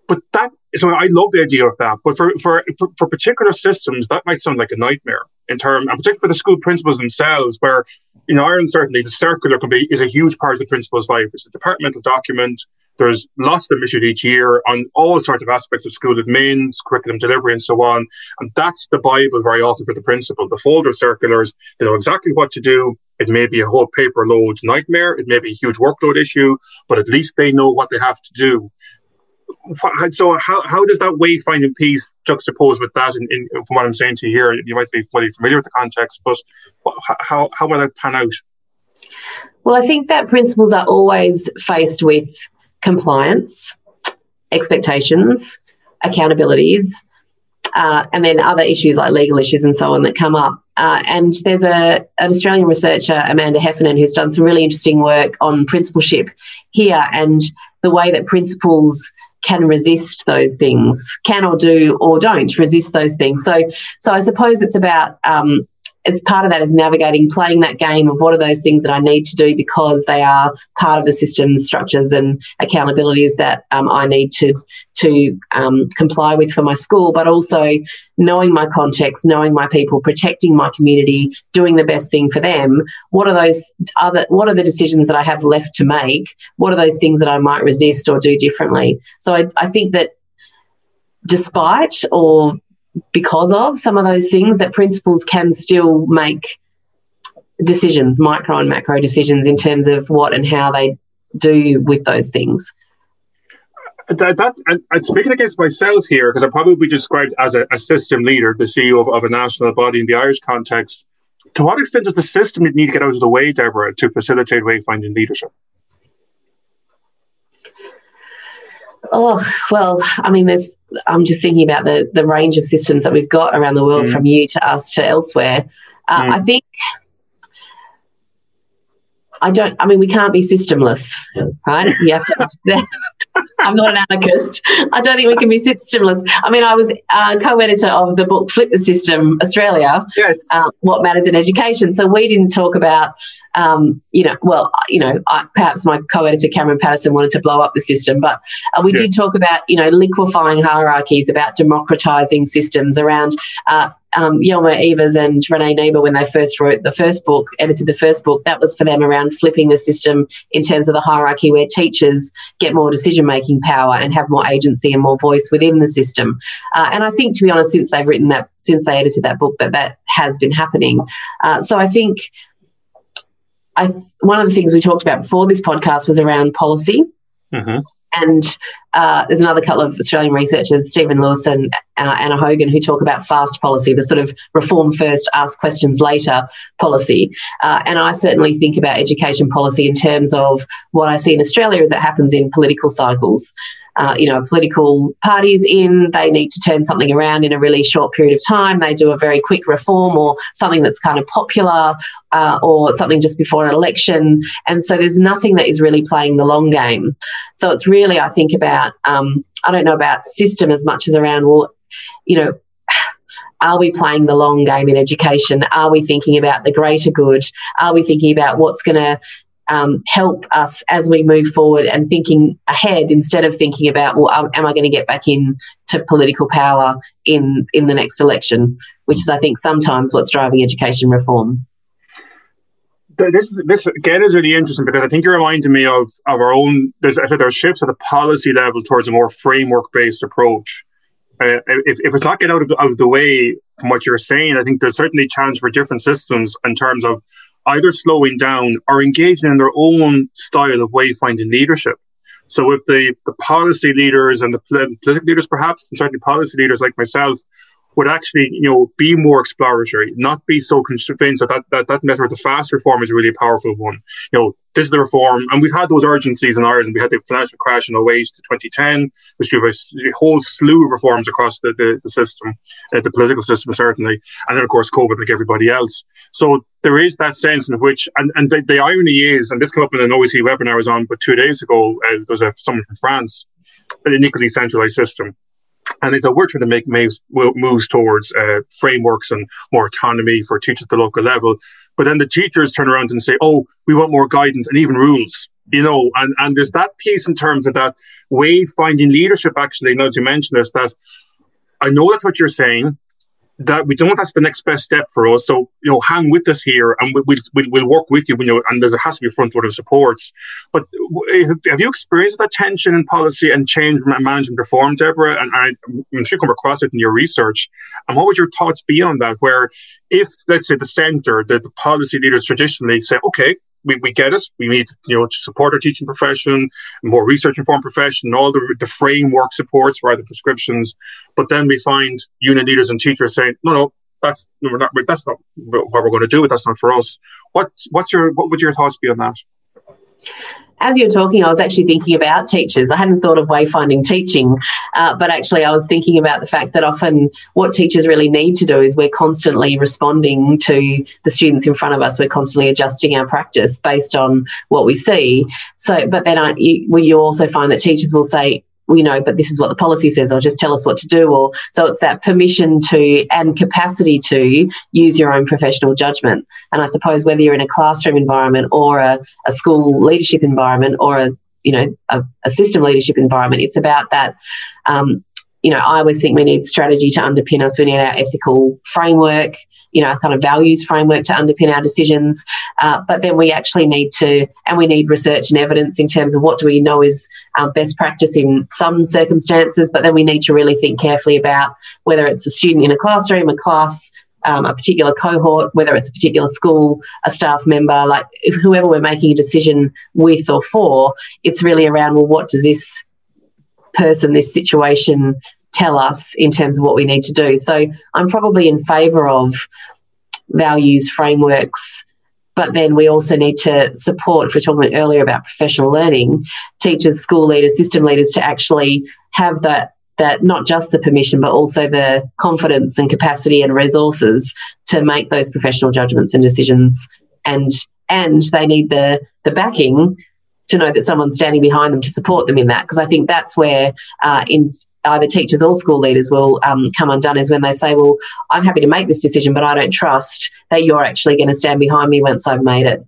But that so I love the idea of that. But for, for, for particular systems, that might sound like a nightmare in terms, and particularly for the school principals themselves, where in Ireland, certainly the circular can be is a huge part of the principal's life. It's a departmental document. There's lots of them issued each year on all sorts of aspects of school admins, curriculum delivery, and so on. And that's the Bible very often for the principal. The folder circulars, they know exactly what to do. It may be a whole paper load nightmare. It may be a huge workload issue, but at least they know what they have to do. So how, how does that wayfinding piece juxtapose with that? In, in, from what I'm saying to you here, you might be fully familiar with the context, but how how will that pan out? Well, I think that principals are always faced with compliance, expectations, accountabilities, uh, and then other issues like legal issues and so on that come up. Uh, and there's a an Australian researcher, Amanda Heffernan, who's done some really interesting work on principalship here and the way that principals can resist those things, can or do or don't resist those things. So, so I suppose it's about um, it's part of that is navigating, playing that game of what are those things that I need to do because they are part of the systems, structures, and accountabilities that um, I need to to um, comply with for my school. But also knowing my context, knowing my people, protecting my community, doing the best thing for them. What are those other? What are the decisions that I have left to make? What are those things that I might resist or do differently? So I, I think that despite or because of some of those things that principals can still make decisions, micro and macro decisions in terms of what and how they do with those things. That, that and, speaking against myself here, because I probably be described as a, a system leader, the CEO of, of, a national body in the Irish context. To what extent does the system need to get out of the way, Deborah, to facilitate wayfinding leadership? Oh, well, I mean, there's, I'm just thinking about the, the range of systems that we've got around the world mm. from you to us to elsewhere. Uh, mm. I think I don't, I mean, we can't be systemless, right? You have to, I'm not an anarchist. I don't think we can be systemless. I mean, I was uh, co-editor of the book Flip the System Australia. Yes. Uh, what matters in education. So we didn't talk about, um, you know, well, you know, I, perhaps my co-editor Cameron Paterson wanted to blow up the system, but uh, we yeah. did talk about, you know, liquefying hierarchies, about democratizing systems around uh, um, Jelmer Evers and René Kneyber, when they first wrote the first book, edited the first book, that was for them around flipping the system in terms of the hierarchy where teachers get more decision making power and have more agency and more voice within the system. Uh, and I think, to be honest, since they've written that, since they edited that book, that that has been happening. Uh, so I think I, one of the things we talked about before this podcast was around policy. Mm-hmm. And uh, there's another couple of Australian researchers, Steven Lewis and uh, Anna Hogan, who talk about fast policy, the sort of reform first, ask questions later policy. Uh, and I certainly think about education policy in terms of what I see in Australia as it happens in political cycles uh, you know, political parties in, they need to turn something around in a really short period of time. They do a very quick reform or something that's kind of popular uh, or something just before an election. And so there's nothing that is really playing the long game. So it's really, I think, about, um, I don't know about system as much as around, well, you know, are we playing the long game in education? Are we thinking about the greater good? Are we thinking about what's going to um, help us as we move forward and thinking ahead instead of thinking about, well, am I going to get back in to political power in in the next election, which is, I think, sometimes what's driving education reform. This this again is really interesting because I think you're reminding me of of our own. There's, I said there are shifts at the policy level towards a more framework based approach. Uh, if, if it's not get out of, of the way from what you're saying, I think there's certainly challenge for different systems in terms of either slowing down or engaging in their own style of wayfinding leadership. So if the, the policy leaders and the political leaders, perhaps, and certainly policy leaders like myself, would actually, you know, be more exploratory, not be so constrained. So that, that, that method of the fast reform is really a powerful one. You know, this is the reform, and we've had those urgencies in Ireland. We had the financial crash in 08 to 2010, which drove a whole slew of reforms across the, the, the system, uh, the political system, certainly. And then, of course, COVID, like everybody else. So there is that sense in which, and, and the, the irony is, and this came up in an OEC webinar I was on, but two days ago, uh, there was a, someone from France, an equally centralized system and so we're trying to make moves, moves towards uh, frameworks and more autonomy for teachers at the local level. But then the teachers turn around and say, "Oh, we want more guidance and even rules." You know, and and there's that piece in terms of that way finding leadership. Actually, now to mention this, that I know that's what you're saying, that we don't that's the next best step for us. So you know, hang with us here, and we'll we'll, we'll work with you. You and there has to be a front load of supports. But eh, have you experienced that tension in policy and change management reform, Deborah? And I, I'm sure you come across it in your research. And what would your thoughts be on that? Where if let's say the centre, the, the policy leaders traditionally say, okay, we, we get it. We need, you know, to support our teaching profession, more research informed profession, all the, the framework supports rather than prescriptions. But then we find union leaders and teachers saying, no, no, that's no, we're not, that's not what we're going to do. That's not for us. What, what's your, what would your thoughts be on that? As you're talking, I was actually thinking about teachers. I hadn't thought of wayfinding teaching, uh, but actually, I was thinking about the fact that often what teachers really need to do is we're constantly responding to the students in front of us. We're constantly adjusting our practice based on what we see. So, but then I, you, you also find that teachers will say, you know, but this is what the policy says, or just tell us what to do. Or so it's that permission to and capacity to use your own professional judgment. And I suppose whether you're in a classroom environment or a, a school leadership environment or a you know a, a system leadership environment, it's about that um, you know, I always think we need strategy to underpin us. We need our ethical framework, you know, kind of values framework to underpin our decisions. Uh, but then we actually need to, and we need research and evidence in terms of what do we know is um, best practice in some circumstances. But then we need to really think carefully about whether it's a student in a classroom, a class, um, a particular cohort, whether it's a particular school, a staff member, like whoever we're making a decision with or for, it's really around, well, what does this person, this situation tell us in terms of what we need to do. So I'm probably in favour of values, frameworks, But then we also need to support, if we're talking earlier about professional learning, teachers, school leaders, system leaders to actually have that that not just the permission, but also the confidence and capacity and resources to make those professional judgments and decisions. And and they need the the backing to know that someone's standing behind them to support them in that. Because I think that's where uh, in either teachers or school leaders will um, come undone is when they say, "Well, I'm happy to make this decision, but I don't trust that you're actually going to stand behind me once I've made it."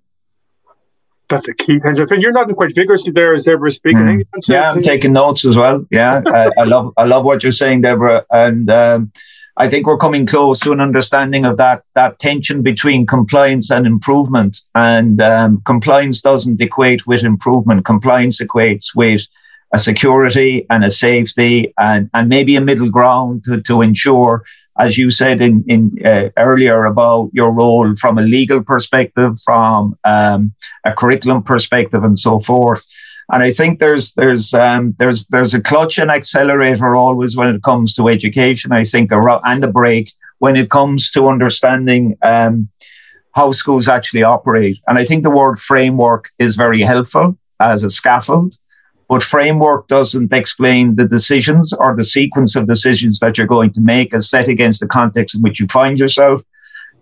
That's a key thing. And you're nodding quite vigorously there as Deborah speaking. Mm. Yeah, I'm taking notes as well. Yeah, I, I, love I love what you're saying, Deborah, and um, I think we're coming close to an understanding of that that tension between compliance and improvement. And um, compliance doesn't equate with improvement. Compliance equates with a security and a safety and, and maybe a middle ground to, to ensure as you said in, in uh, earlier about your role from a legal perspective, from um, a curriculum perspective, and so forth. And I think there's there's um, there's there's a clutch and accelerator always when it comes to education. I think and a break when it comes to understanding um, how schools actually operate. And I think the word framework is very helpful as a scaffold. But framework doesn't explain the decisions or the sequence of decisions that you're going to make as set against the context in which you find yourself.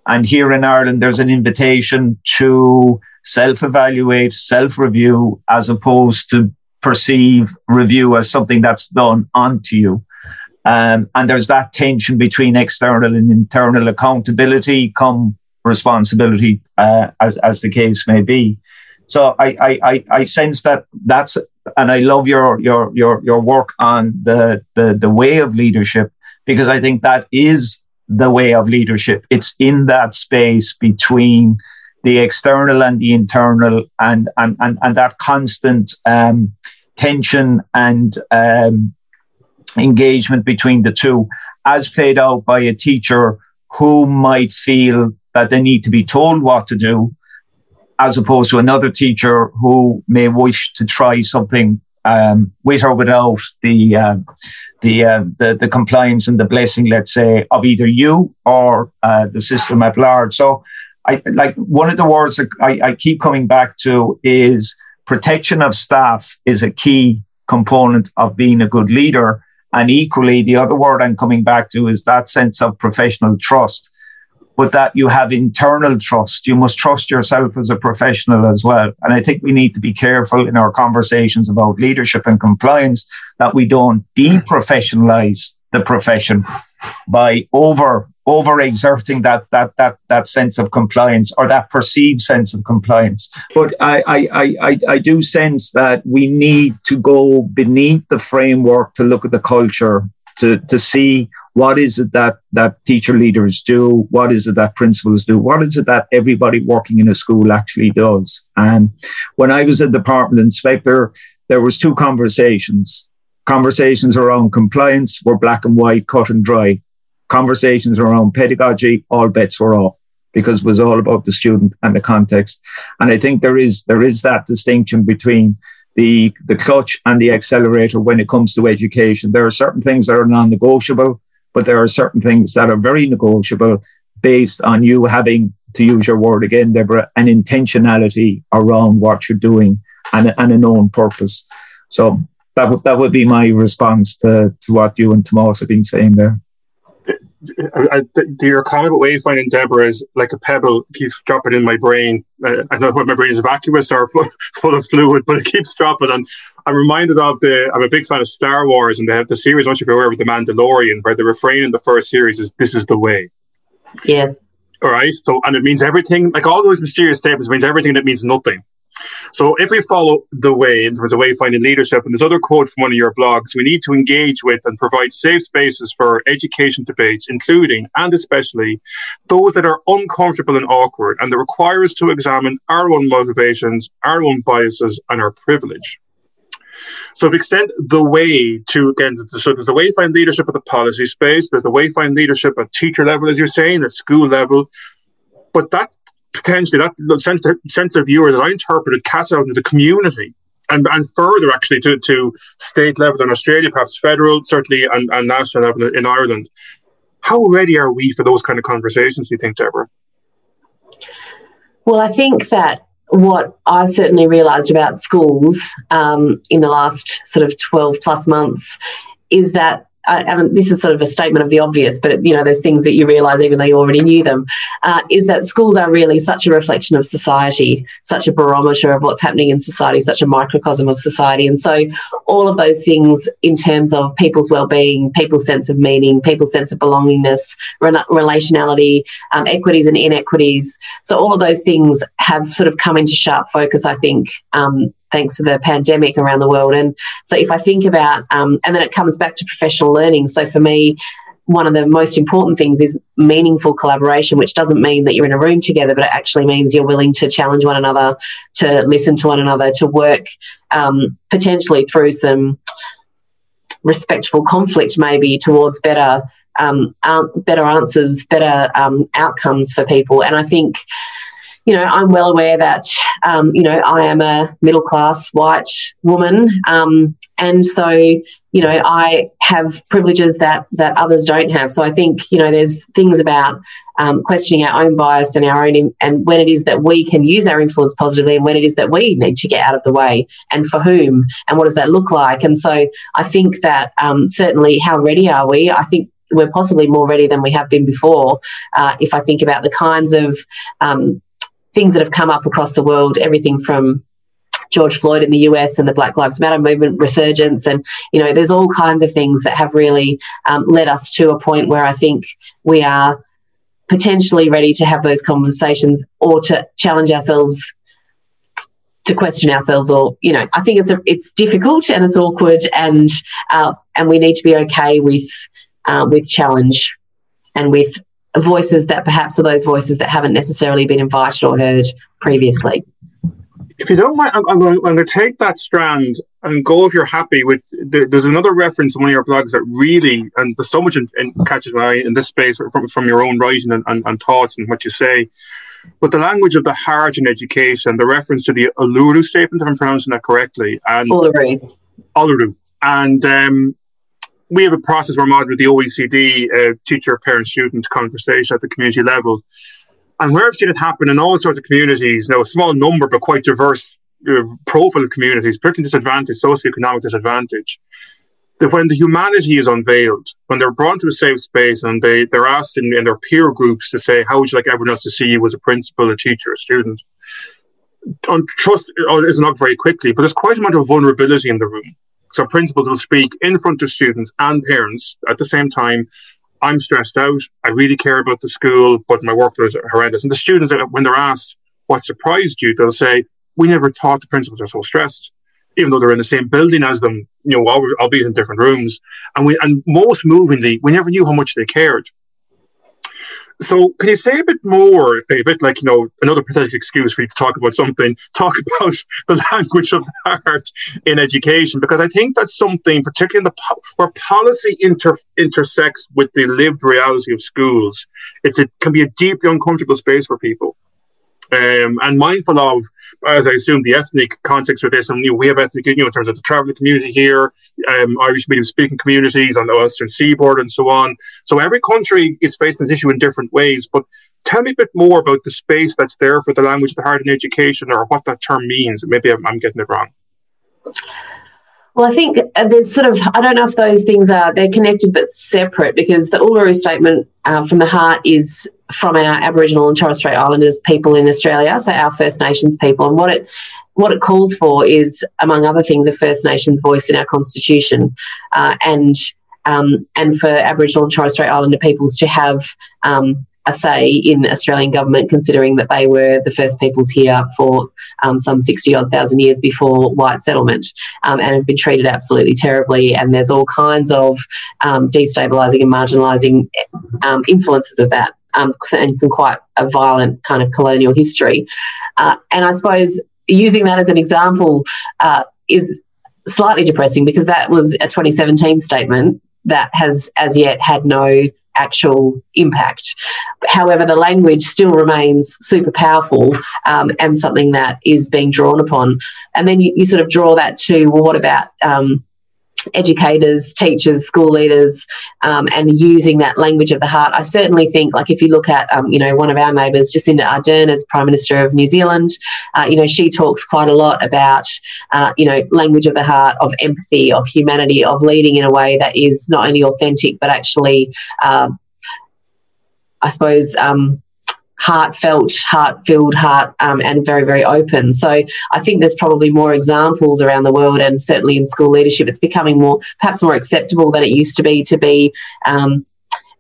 And here in Ireland, there's an invitation to self evaluate, self review, as opposed to perceive review as something that's done onto you. Um, and there's that tension between external and internal accountability, come responsibility, uh, as, as the case may be. So I, I, I sense that that's and I love your your your your work on the the the way of leadership because I think that is the way of leadership. It's in that space between the external and the internal, and and and, and that constant um, tension and um, engagement between the two, as played out by a teacher who might feel that they need to be told what to do as opposed to another teacher who may wish to try something um, with or without the, uh, the, uh, the, the compliance and the blessing, let's say, of either you or uh, the system at large. So, I like one of the words that I, I keep coming back to is protection of staff is a key component of being a good leader. And equally, the other word I'm coming back to is that sense of professional trust but that you have internal trust. You must trust yourself as a professional as well. And I think we need to be careful in our conversations about leadership and compliance that we don't deprofessionalize the profession by over over exerting that that that that sense of compliance or that perceived sense of compliance. But I I I I do sense that we need to go beneath the framework to look at the culture to to see what is it that that teacher leaders do? What is it that principals do? What is it that everybody working in a school actually does? And when I was a department inspector, there was two conversations. Conversations around compliance were black and white, cut and dry. Conversations around pedagogy, all bets were off because it was all about the student and the context. And I think there is there is that distinction between the the clutch and the accelerator when it comes to education. There are certain things that are non-negotiable but there are certain things that are very negotiable based on you having, to use your word again, Deborah, an intentionality around what you're doing and, and a known purpose. So that would that would be my response to, to what you and Tomas have been saying there. I, I, your comment about wayfinding Deborah is like a pebble keeps dropping in my brain. I, I don't know if my brain is vacuous or full of fluid, but it keeps dropping. And I'm reminded of the. I'm a big fan of Star Wars, and they have the series. Once you're aware of the Mandalorian, where the refrain in the first series is "This is the way." Yes. All right. So, and it means everything. Like all those mysterious statements means everything that means nothing. So if we follow the way in terms of wayfinding leadership, and there's other quote from one of your blogs, we need to engage with and provide safe spaces for education debates, including and especially those that are uncomfortable and awkward, and that require us to examine our own motivations, our own biases, and our privilege. So, extend the way to again, so there's the wayfind leadership at the policy space, there's the wayfind leadership at teacher level, as you're saying, at school level, but that potentially that sense, sense of viewer that I interpreted cast out into the community and, and further actually to, to state level in Australia, perhaps federal, certainly, and, and national level in Ireland. How ready are we for those kind of conversations, do you think, Deborah? Well, I think that what I've certainly realised about schools um, in the last sort of 12 plus months is that uh, and this is sort of a statement of the obvious, but you know, there's things that you realise even though you already knew them, uh, is that schools are really such a reflection of society, such a barometer of what's happening in society, such a microcosm of society. And so all of those things in terms of people's well-being, people's sense of meaning, people's sense of belongingness, relationality, um, equities and inequities. So all of those things have sort of come into sharp focus, I think, um, thanks to the pandemic around the world. And so if I think about, um, and then it comes back to professional learning. So for me, one of the most important things is meaningful collaboration, which doesn't mean that you're in a room together, but it actually means you're willing to challenge one another, to listen to one another, to work um, potentially through some respectful conflict, maybe towards better um, better answers, better um, outcomes for people. And I think you know, I'm well aware that, um, you know, I am a middle class white woman. Um, and so, you know, I have privileges that, that others don't have. So I think, you know, there's things about um, questioning our own bias and our own, and when it is that we can use our influence positively and when it is that we need to get out of the way and for whom and what does that look like. And so I think that um, certainly how ready are we? I think we're possibly more ready than we have been before. Uh, if I think about the kinds of um, things that have come up across the world, everything from George Floyd in the US and the Black Lives Matter movement resurgence. And, you know, there's all kinds of things that have really um, led us to a point where I think we are potentially ready to have those conversations or to challenge ourselves to question ourselves or you know i think it's a, it's difficult and it's awkward and uh, and we need to be okay with uh, with challenge and with voices that perhaps are those voices that haven't necessarily been invited or heard previously. If you don't mind, I'm going, I'm going to take that strand and go if you're happy with. there's another reference in one of your blogs that really, and there's so much in, in catches my eye in this space from, from your own writing and, and, and thoughts and what you say. But the language of the heart in education, the reference to the Uluru statement, if I'm pronouncing that correctly, and Uluru. Uluru. And um, we have a process where we're with the OECD uh, teacher, parent, student conversation at the community level. And where I've seen it happen in all sorts of communities, now a small number but quite diverse uh, profile of communities, particularly disadvantaged, socioeconomic disadvantage, that when the humanity is unveiled, when they're brought to a safe space and they, they're asked in, in their peer groups to say, how would you like everyone else to see you as a principal, a teacher, a student? On trust uh, is not very quickly, but there's quite a amount of vulnerability in the room. So principals will speak in front of students and parents at the same time. I'm stressed out. I really care about the school, but my workload is horrendous. And the students, uh, when they're asked what surprised you, they'll say, "We never thought the principals are so stressed." Even though they're in the same building as them, you know, albeit in different rooms, and we, and most movingly, we never knew how much they cared. So, can you say a bit more, a bit like, you know, another pathetic excuse for you to talk about something, talk about the language of heart in education? Because I think that's something, particularly in the where policy inter, intersects with the lived reality of schools, it's, it can be a deeply uncomfortable space for people um, and mindful of, as I assume, the ethnic context for this. And you know, we have ethnic, you know, in terms of the traveling community here, um, Irish medium speaking communities on the Western Seaboard, and so on. So every country is facing this issue in different ways. But tell me a bit more about the space that's there for the language of the heart in education, or what that term means. Maybe I'm, I'm getting it wrong. Well, I think there's sort of, I don't know if those things are, they're connected but separate because the Uluru Statement uh, from the Heart is from our Aboriginal and Torres Strait Islanders people in Australia, so our First Nations people. And what it what it calls for is, among other things, a First Nations voice in our constitution, uh, and um, and for Aboriginal and Torres Strait Islander peoples to have um, a say in Australian government, considering that they were the first peoples here for um, some 60 odd thousand years before white settlement um, and have been treated absolutely terribly. And there's all kinds of um, destabilising and marginalising um, influences of that. Um, and some quite a violent kind of colonial history. Uh, and I suppose using that as an example uh, is slightly depressing because that was a 2017 statement that has as yet had no actual impact. However, the language still remains super powerful um, and something that is being drawn upon. And then you, you, sort of draw that to well, what about um, educators, teachers, school leaders, um, and using that language of the heart. I certainly think, like if you look at, um, you know, one of our neighbours, Jacinda Ardern, as Prime Minister of New Zealand, uh, you know, she talks quite a lot about, uh, you know, language of the heart, of empathy, of humanity, of leading in a way that is not only authentic but actually, uh, I suppose. Um, heartfelt, heart filled, heart, um, and very, very open. So I think there's probably more examples around the world, and certainly in school leadership, it's becoming more, perhaps more acceptable than it used to be to be um,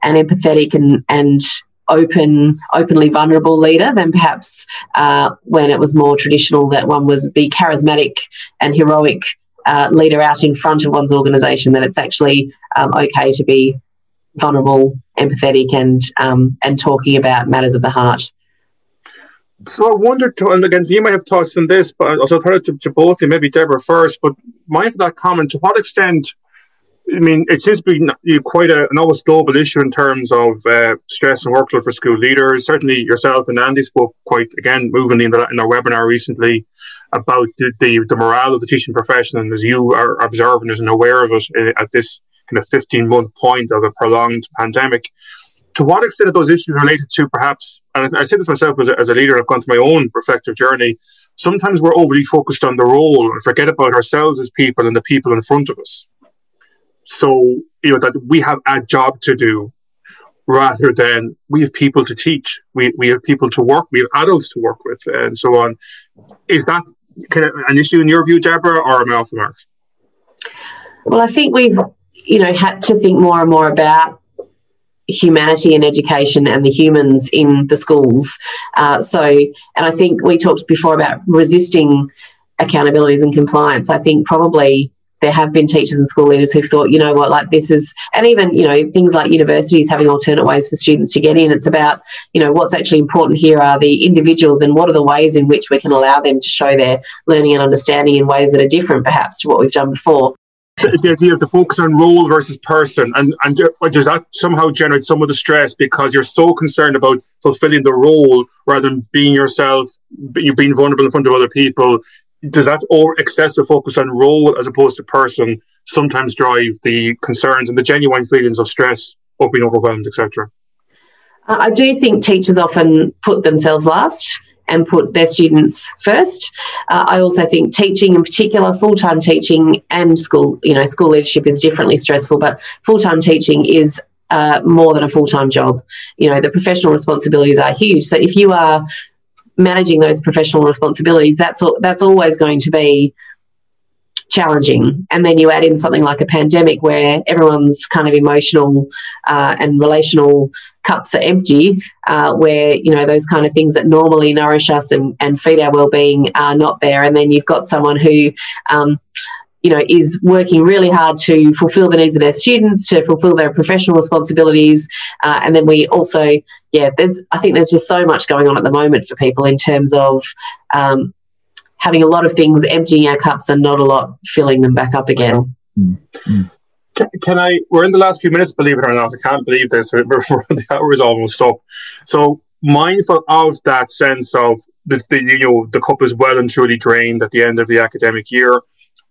an empathetic and and open, openly vulnerable leader than perhaps uh, when it was more traditional that one was the charismatic and heroic uh, leader out in front of one's organisation. That it's actually um, okay to be vulnerable, empathetic, and um, and talking about matters of the heart. So I wondered, and again, you may have thoughts on this, but also thought to, to both, maybe Deborah first. But of that comment, to what extent? I mean, it seems to be quite a, an almost global issue in terms of uh, stress and workload for school leaders. Certainly, yourself and Andy spoke quite again movingly in, the, in our webinar recently about the, the, the morale of the teaching profession, and as you are observing it and aware of it uh, at this kind of 15 month point of a prolonged pandemic. To what extent are those issues related to perhaps, and I say this myself as a, as a leader, I've gone through my own reflective journey. Sometimes we're overly focused on the role and forget about ourselves as people and the people in front of us. So, you know, that we have a job to do rather than we have people to teach, we, we have people to work, we have adults to work with, and so on. Is that an issue in your view, Deborah, or am I off the mark? Well, I think we've you know, had to think more and more about humanity and education and the humans in the schools. Uh, so, and I think we talked before about resisting accountabilities and compliance. I think probably there have been teachers and school leaders who've thought, you know what, like this is, and even, you know, things like universities having alternate ways for students to get in. It's about, you know, what's actually important here are the individuals and what are the ways in which we can allow them to show their learning and understanding in ways that are different perhaps to what we've done before the idea of the focus on role versus person, and and uh, does that somehow generate some of the stress because you're so concerned about fulfilling the role rather than being yourself, you being vulnerable in front of other people? Does that or excessive focus on role as opposed to person sometimes drive the concerns and the genuine feelings of stress or being overwhelmed, etc.? I do think teachers often put themselves last and put their students first. Uh, I also think teaching, in particular, full time teaching and school, you know, school leadership is differently stressful, but full time teaching is uh, more than a full time job. You know, the professional responsibilities are huge. So if you are managing those professional responsibilities, that's that's always going to be challenging. And then you add in something like a pandemic where everyone's kind of emotional uh, and relational cups are empty, uh, where, you know, those kind of things that normally nourish us and, and feed our well-being are not there. And then you've got someone who, um, you know, is working really hard to fulfill the needs of their students, to fulfill their professional responsibilities. Uh, and then we also, yeah, there's, I think there's just so much going on at the moment for people in terms of um, having a lot of things emptying our cups and not a lot filling them back up again. Mm-hmm. Can, can, I? We're in the last few minutes, believe it or not. I can't believe this. the hour is almost up. So mindful of that sense of the, the you know the cup is well and truly drained at the end of the academic year.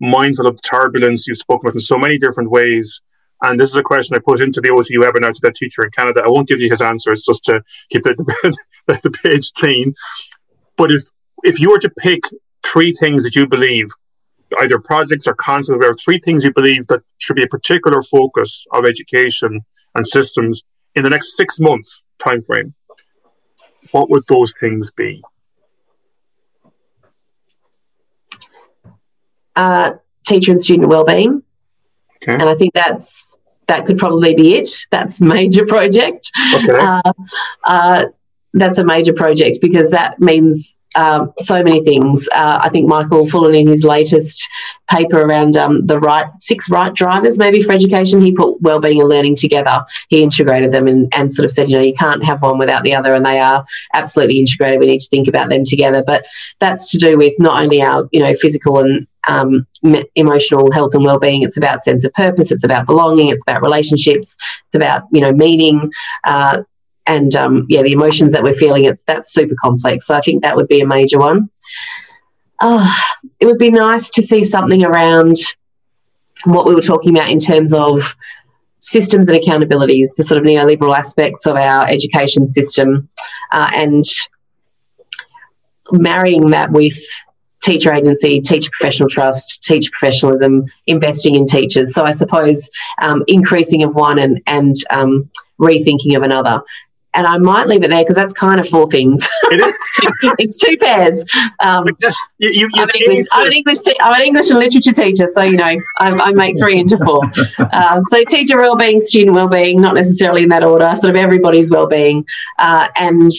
Mindful of the turbulence you've spoken about in so many different ways. And this is a question I put into the OCU webinar to that teacher in Canada. I won't give you his answers just to keep the, the, the page clean. But if if you were to pick three things that you believe, either projects or concepts, or three things you believe that should be a particular focus of education and systems in the next six months time frame. What would those things be? Uh, teacher and student well-being, okay. and I think that's that could probably be it. That's major project. Okay. Uh, uh, that's a major project because that means um, so many things. Uh, I think Michael Fullan, in his latest paper around um, the right six right drivers, maybe for education, he put well-being and learning together. He integrated them and, and sort of said, you know, you can't have one without the other, and they are absolutely integrated. We need to think about them together. But that's to do with not only our, you know, physical and um, emotional health and well-being. It's about sense of purpose. It's about belonging. It's about relationships. It's about you know meaning. Uh, and um, yeah, the emotions that we're feeling, it's that's super complex. So I think that would be a major one. Uh, it would be nice to see something around what we were talking about in terms of systems and accountabilities, the sort of neoliberal aspects of our education system, uh, and marrying that with teacher agency, teacher professional trust, teacher professionalism, investing in teachers. So I suppose um, increasing of one and, and um, rethinking of another. And I might leave it there because that's kind of four things. It is. it's two pairs. Um, you, you, I'm, an English, I'm, an English te- I'm, an English, and literature teacher, so you know I, I make three into four. Um, so teacher well-being, student well-being, not necessarily in that order. Sort of everybody's well-being, uh, and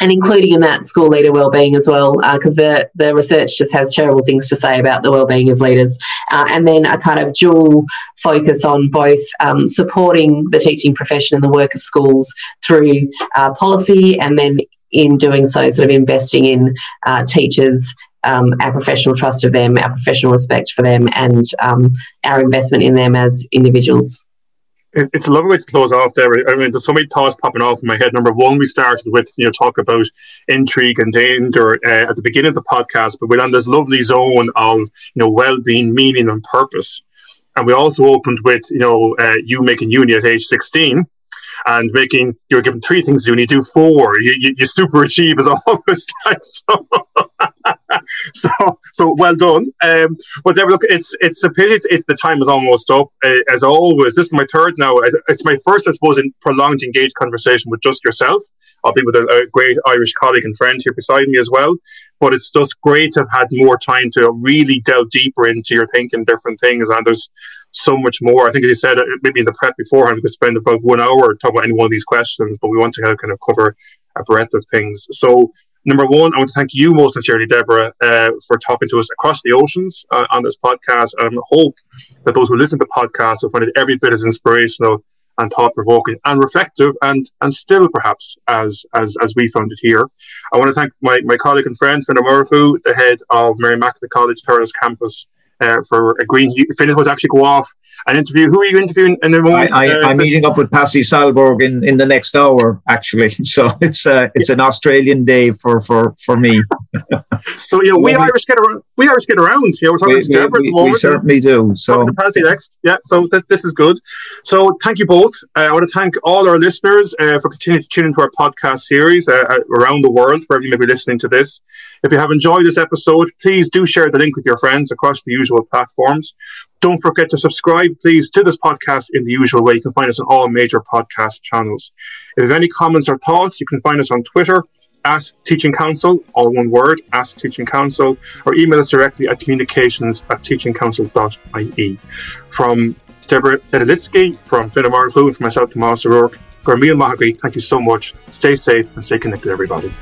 and including in that school leader wellbeing as well, because uh, the the research just has terrible things to say about the wellbeing of leaders, uh, and then a kind of dual focus on both um, supporting the teaching profession and the work of schools through uh, policy, and then in doing so, sort of investing in uh, teachers. Um, our professional trust of them, our professional respect for them, and um, our investment in them as individuals it's a lovely way to close off there. I mean, there's so many thoughts popping off in my head. Number one, we started with, you know, talk about intrigue and danger uh, at the beginning of the podcast, but we're on this lovely zone of, you know, well-being, meaning and purpose. And we also opened with, you know, uh, you making uni at age 16 and making, you're given three things you do four. You, you, you super achieve as always. so, so, so well done. Um, but look, it's it's a pity. It's, it's the time is almost up. Uh, as always, this is my third now. It's my first, I suppose, in prolonged engaged conversation with just yourself. I'll be with a, a, great Irish colleague and friend here beside me as well. But it's just great to have had more time to really delve deeper into your thinking, different things, and there's so much more. I think, as you said, uh, maybe in the prep beforehand, we could spend about one hour talking about any one of these questions, but we want to kind of cover a breadth of things. So Number one, I want to thank you most sincerely, Deborah, uh, for talking to us across the oceans uh, on this podcast. And I hope that those who listen to the podcast will find it every bit as inspirational and thought provoking and reflective and and still perhaps as as as we found it here. I want to thank my, my colleague and friend, Fiona Murphy, the head of Mary Immaculate College Thurles campus, uh, for agreeing. Fiona would actually go off an interview. Who are you interviewing in the moment? I, am uh, meeting up with Pasi Sahlberg in, in the next hour, actually. So it's uh, it's yeah. an Australian day for for for me. so you know, we, we Irish get around. We Irish get around. You know, we're talking we, to Deborah we, at the moment. We certainly do. So Pasi next, yeah. So this this is good. So thank you both. Uh, I want to thank all our listeners uh, for continuing to tune into our podcast series uh, around the world, wherever you may be listening to this. If you have enjoyed this episode, please do share the link with your friends across the usual platforms. Don't forget to subscribe, please, to this podcast in the usual way. You can find us on all major podcast channels. If you have any comments or thoughts, you can find us on Twitter at Teaching Council, all one word, at Teaching Council, or email us directly at communications at teachingcouncil.ie. From Deborah Netolicky, from Fiona Murphy, from myself, Tomás Ó Ruairc, Garmiel Mahagui, thank you so much. Stay safe and stay connected, everybody.